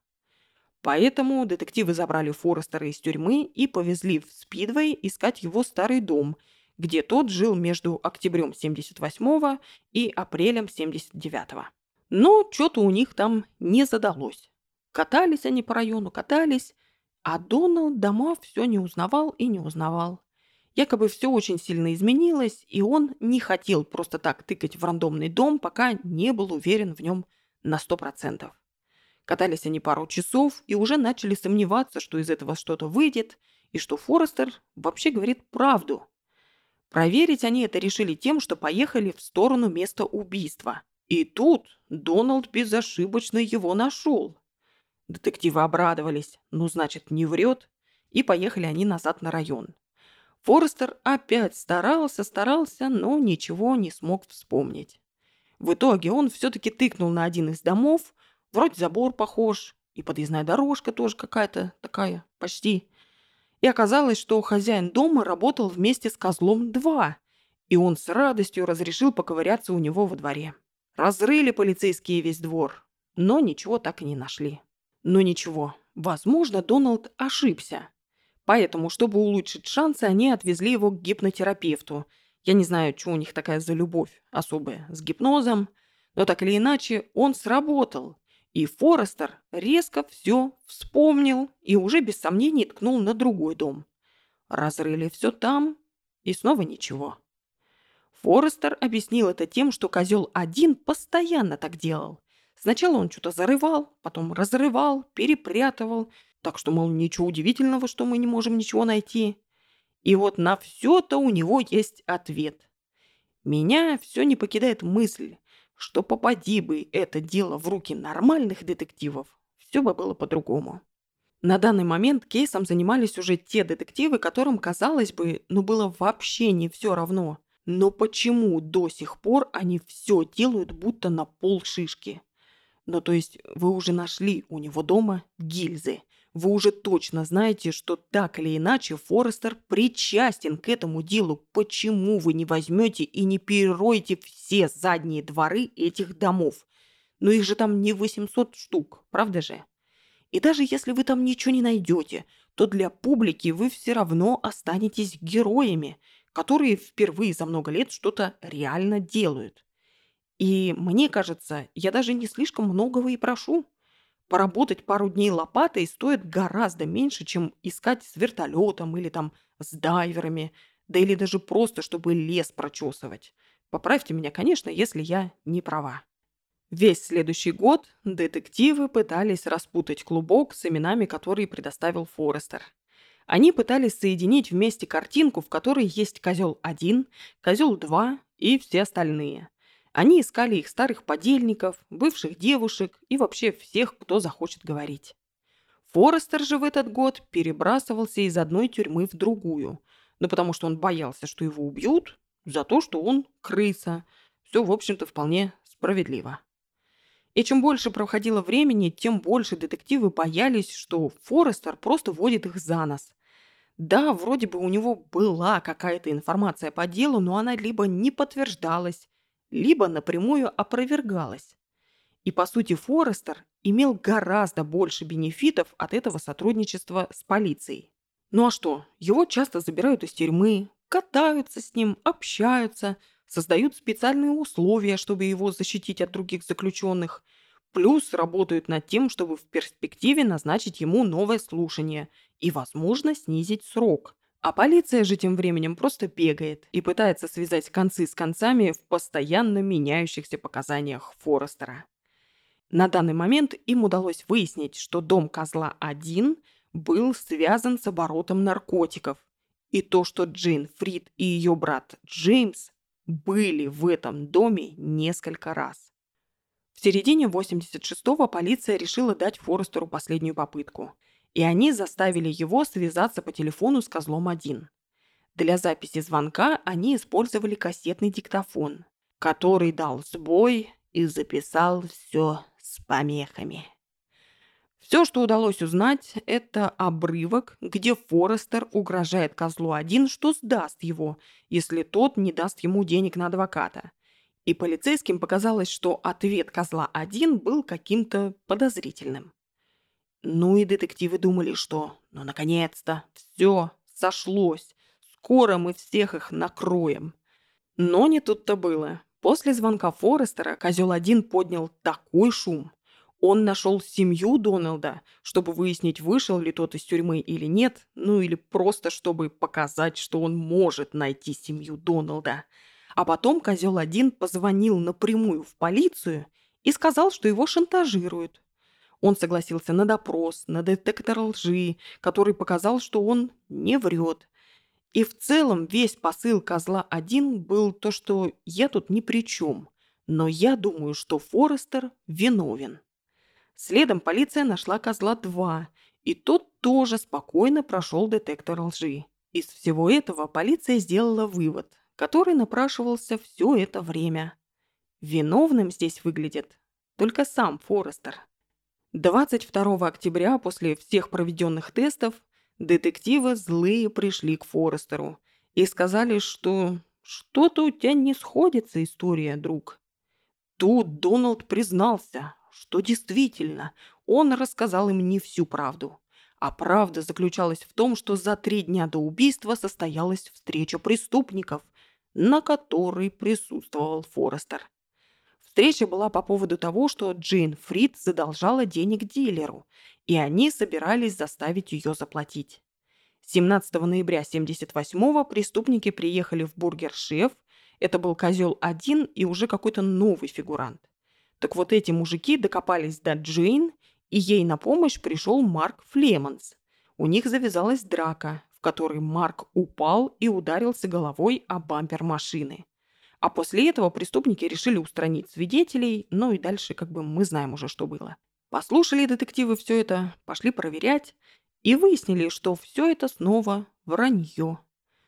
Поэтому детективы забрали Форестера из тюрьмы и повезли в Спидвей искать его старый дом, где тот жил между октябрем 78 и апрелем 79 -го. Но что-то у них там не задалось. Катались они по району, катались, а Доналд дома все не узнавал и не узнавал. Якобы все очень сильно изменилось, и он не хотел просто так тыкать в рандомный дом, пока не был уверен в нем на сто процентов. Катались они пару часов и уже начали сомневаться, что из этого что-то выйдет, и что Форестер вообще говорит правду. Проверить они это решили тем, что поехали в сторону места убийства. И тут Доналд безошибочно его нашел. Детективы обрадовались, ну значит не врет, и поехали они назад на район. Форестер опять старался, старался, но ничего не смог вспомнить. В итоге он все-таки тыкнул на один из домов, Вроде забор похож, и подъездная дорожка тоже какая-то такая, почти. И оказалось, что хозяин дома работал вместе с козлом-2, и он с радостью разрешил поковыряться у него во дворе. Разрыли полицейские весь двор, но ничего так и не нашли. Но ничего, возможно, Доналд ошибся. Поэтому, чтобы улучшить шансы, они отвезли его к гипнотерапевту. Я не знаю, что у них такая за любовь особая с гипнозом, но так или иначе он сработал. И Форестер резко все вспомнил и уже без сомнений ткнул на другой дом. Разрыли все там, и снова ничего. Форестер объяснил это тем, что козел один постоянно так делал. Сначала он что-то зарывал, потом разрывал, перепрятывал, так что, мол, ничего удивительного, что мы не можем ничего найти. И вот на все-то у него есть ответ. Меня все не покидает мысль, что попади бы это дело в руки нормальных детективов, все бы было по-другому. На данный момент кейсом занимались уже те детективы, которым, казалось бы, ну было вообще не все равно. Но почему до сих пор они все делают будто на пол шишки? Ну то есть вы уже нашли у него дома гильзы – вы уже точно знаете, что так или иначе Форестер причастен к этому делу. Почему вы не возьмете и не перероете все задние дворы этих домов? Но их же там не 800 штук, правда же? И даже если вы там ничего не найдете, то для публики вы все равно останетесь героями, которые впервые за много лет что-то реально делают. И мне кажется, я даже не слишком многого и прошу. Поработать пару дней лопатой стоит гораздо меньше, чем искать с вертолетом или там с дайверами, да или даже просто, чтобы лес прочесывать. Поправьте меня, конечно, если я не права. Весь следующий год детективы пытались распутать клубок с именами, которые предоставил Форестер. Они пытались соединить вместе картинку, в которой есть козел 1, козел 2 и все остальные. Они искали их старых подельников, бывших девушек и вообще всех, кто захочет говорить. Форестер же в этот год перебрасывался из одной тюрьмы в другую, ну потому что он боялся, что его убьют за то, что он крыса. Все, в общем-то, вполне справедливо. И чем больше проходило времени, тем больше детективы боялись, что Форестер просто водит их за нос. Да, вроде бы у него была какая-то информация по делу, но она либо не подтверждалась, либо напрямую опровергалось. И по сути Форестер имел гораздо больше бенефитов от этого сотрудничества с полицией. Ну а что, его часто забирают из тюрьмы, катаются с ним, общаются, создают специальные условия, чтобы его защитить от других заключенных, плюс работают над тем, чтобы в перспективе назначить ему новое слушание и, возможно, снизить срок. А полиция же тем временем просто бегает и пытается связать концы с концами в постоянно меняющихся показаниях Форестера. На данный момент им удалось выяснить, что дом Козла-1 был связан с оборотом наркотиков, и то, что Джин Фрид и ее брат Джеймс были в этом доме несколько раз. В середине 86-го полиция решила дать Форестеру последнюю попытку – и они заставили его связаться по телефону с Козлом-1. Для записи звонка они использовали кассетный диктофон, который дал сбой и записал все с помехами. Все, что удалось узнать, это обрывок, где Форестер угрожает Козлу-1, что сдаст его, если тот не даст ему денег на адвоката. И полицейским показалось, что ответ Козла-1 был каким-то подозрительным. Ну и детективы думали, что «ну наконец-то, все, сошлось, скоро мы всех их накроем». Но не тут-то было. После звонка Форестера козел один поднял такой шум. Он нашел семью Дональда, чтобы выяснить, вышел ли тот из тюрьмы или нет, ну или просто чтобы показать, что он может найти семью Дональда. А потом козел один позвонил напрямую в полицию и сказал, что его шантажируют. Он согласился на допрос, на детектор лжи, который показал, что он не врет. И в целом весь посыл козла-1 был то, что я тут ни при чем. Но я думаю, что Форестер виновен. Следом полиция нашла козла-2, и тот тоже спокойно прошел детектор лжи. Из всего этого полиция сделала вывод, который напрашивался все это время. Виновным здесь выглядит только сам Форестер. 22 октября после всех проведенных тестов Детективы злые пришли к Форестеру и сказали, что что-то у тебя не сходится история, друг. Тут Дональд признался, что действительно он рассказал им не всю правду. А правда заключалась в том, что за три дня до убийства состоялась встреча преступников, на которой присутствовал Форестер. Встреча была по поводу того, что Джин Фрид задолжала денег дилеру, и они собирались заставить ее заплатить. 17 ноября 78-го преступники приехали в Burger Chef, это был козел один и уже какой-то новый фигурант. Так вот эти мужики докопались до Джейн, и ей на помощь пришел Марк Флемонс. У них завязалась драка, в которой Марк упал и ударился головой о бампер машины. А после этого преступники решили устранить свидетелей, ну и дальше как бы мы знаем уже, что было. Послушали детективы все это, пошли проверять и выяснили, что все это снова вранье.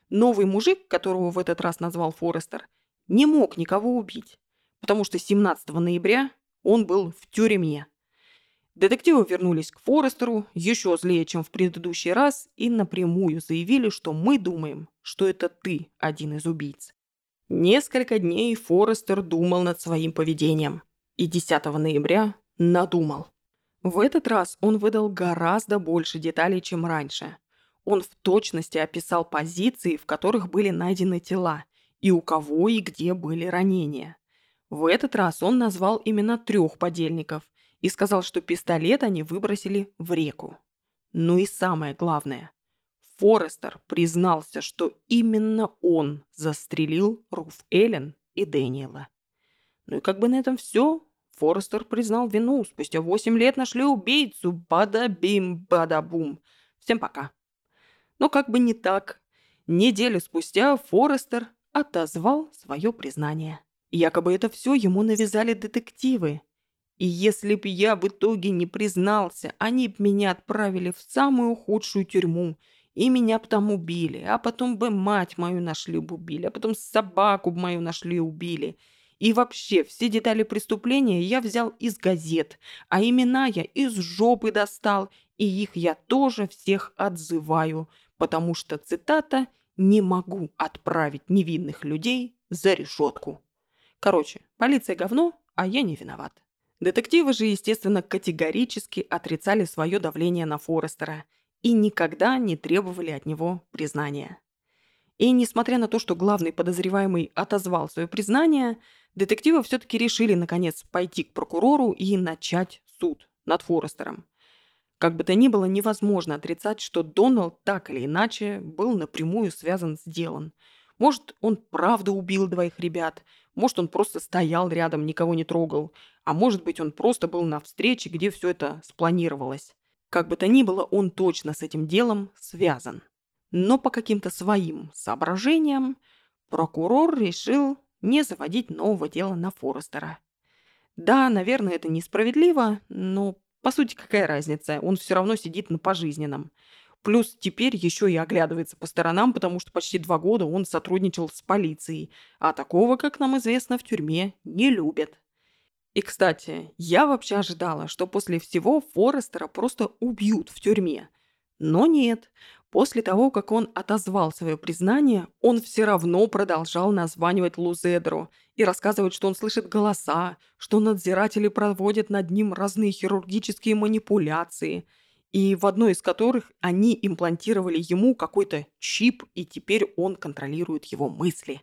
Новый мужик, которого в этот раз назвал Форестер, не мог никого убить, потому что 17 ноября он был в тюрьме. Детективы вернулись к Форестеру еще злее, чем в предыдущий раз, и напрямую заявили, что мы думаем, что это ты один из убийц. Несколько дней Форестер думал над своим поведением. И 10 ноября надумал. В этот раз он выдал гораздо больше деталей, чем раньше. Он в точности описал позиции, в которых были найдены тела, и у кого и где были ранения. В этот раз он назвал именно трех подельников и сказал, что пистолет они выбросили в реку. Ну и самое главное. Форестер признался, что именно он застрелил Руф Эллен и Дэниела. Ну и как бы на этом все. Форестер признал вину. Спустя восемь лет нашли убийцу. Бада-бим-бада-бум. Всем пока. Но как бы не так. Неделю спустя Форестер отозвал свое признание. Якобы это все ему навязали детективы. И если б я в итоге не признался, они б меня отправили в самую худшую тюрьму – и меня там убили, а потом бы мать мою нашли бы убили, а потом собаку мою нашли убили. И вообще, все детали преступления я взял из газет, а имена я из жопы достал, и их я тоже всех отзываю, потому что, цитата, «не могу отправить невинных людей за решетку». Короче, полиция говно, а я не виноват. Детективы же, естественно, категорически отрицали свое давление на Форестера – и никогда не требовали от него признания. И несмотря на то, что главный подозреваемый отозвал свое признание, детективы все-таки решили, наконец, пойти к прокурору и начать суд над Форестером. Как бы то ни было, невозможно отрицать, что Доналд так или иначе был напрямую связан с делом. Может, он правда убил двоих ребят, может, он просто стоял рядом, никого не трогал, а может быть, он просто был на встрече, где все это спланировалось. Как бы то ни было, он точно с этим делом связан. Но по каким-то своим соображениям прокурор решил не заводить нового дела на Форестера. Да, наверное, это несправедливо, но по сути какая разница, он все равно сидит на пожизненном. Плюс теперь еще и оглядывается по сторонам, потому что почти два года он сотрудничал с полицией, а такого, как нам известно, в тюрьме не любят. И, кстати, я вообще ожидала, что после всего Форестера просто убьют в тюрьме. Но нет. После того, как он отозвал свое признание, он все равно продолжал названивать Лузедру и рассказывать, что он слышит голоса, что надзиратели проводят над ним разные хирургические манипуляции. и в одной из которых они имплантировали ему какой-то чип, и теперь он контролирует его мысли.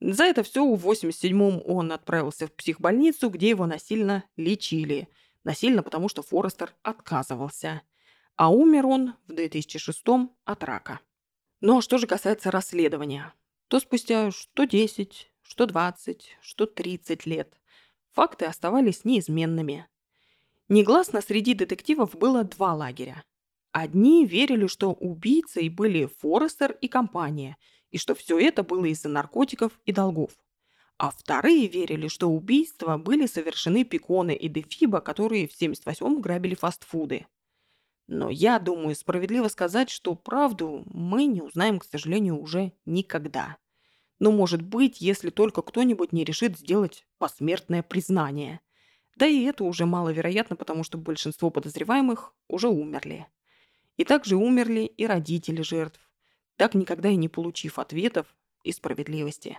За это все в 87-м он отправился в психбольницу, где его насильно лечили. Насильно, потому что Форестер отказывался. А умер он в 2006-м от рака. Но что же касается расследования, то спустя что 10, что 20, что 30 лет факты оставались неизменными. Негласно среди детективов было два лагеря. Одни верили, что убийцей были Форестер и компания, и что все это было из-за наркотиков и долгов. А вторые верили, что убийства были совершены Пиконе и Дефиба, которые в 78-м грабили фастфуды. Но я думаю, справедливо сказать, что правду мы не узнаем, к сожалению, уже никогда. Но может быть, если только кто-нибудь не решит сделать посмертное признание. Да и это уже маловероятно, потому что большинство подозреваемых уже умерли. И также умерли и родители жертв, так никогда и не получив ответов и справедливости.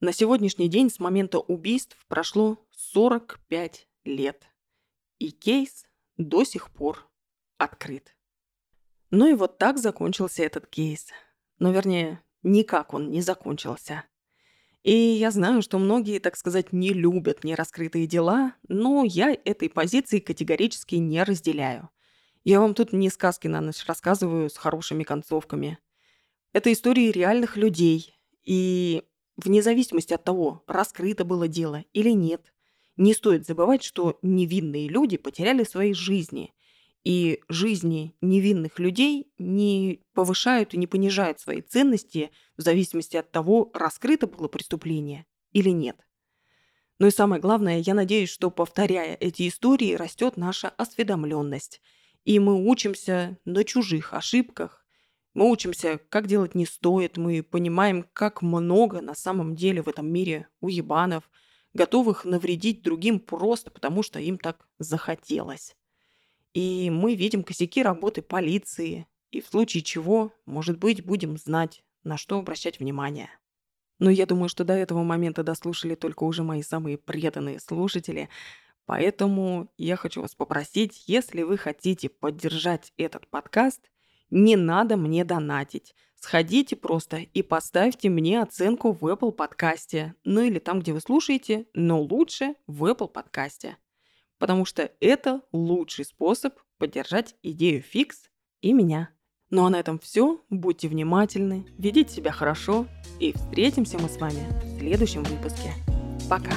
На сегодняшний день с момента убийств прошло 45 лет. И кейс до сих пор открыт. Ну и вот так закончился этот кейс. Но вернее, никак он не закончился. И я знаю, что многие, так сказать, не любят нераскрытые дела, но я этой позиции категорически не разделяю. Я вам тут не сказки на ночь рассказываю с хорошими концовками. Это истории реальных людей. И вне зависимости от того, раскрыто было дело или нет, не стоит забывать, что невинные люди потеряли свои жизни. И жизни невинных людей не повышают и не понижают свои ценности в зависимости от того, раскрыто было преступление или нет. Ну и самое главное, я надеюсь, что повторяя эти истории, растет наша осведомленность. И мы учимся на чужих ошибках. Мы учимся, как делать не стоит. Мы понимаем, как много на самом деле в этом мире уебанов, готовых навредить другим просто потому, что им так захотелось. И мы видим косяки работы полиции, и в случае чего, может быть, будем знать, на что обращать внимание. Но я думаю, что до этого момента дослушали только уже мои самые преданные слушатели, поэтому я хочу вас попросить, если вы хотите поддержать этот подкаст, не надо мне донатить. Сходите просто и поставьте мне оценку в Apple подкасте, ну или там, где вы слушаете, но лучше в Apple подкасте потому что это лучший способ поддержать идею фикс и меня. Ну а на этом все. Будьте внимательны, ведите себя хорошо и встретимся мы с вами в следующем выпуске. Пока!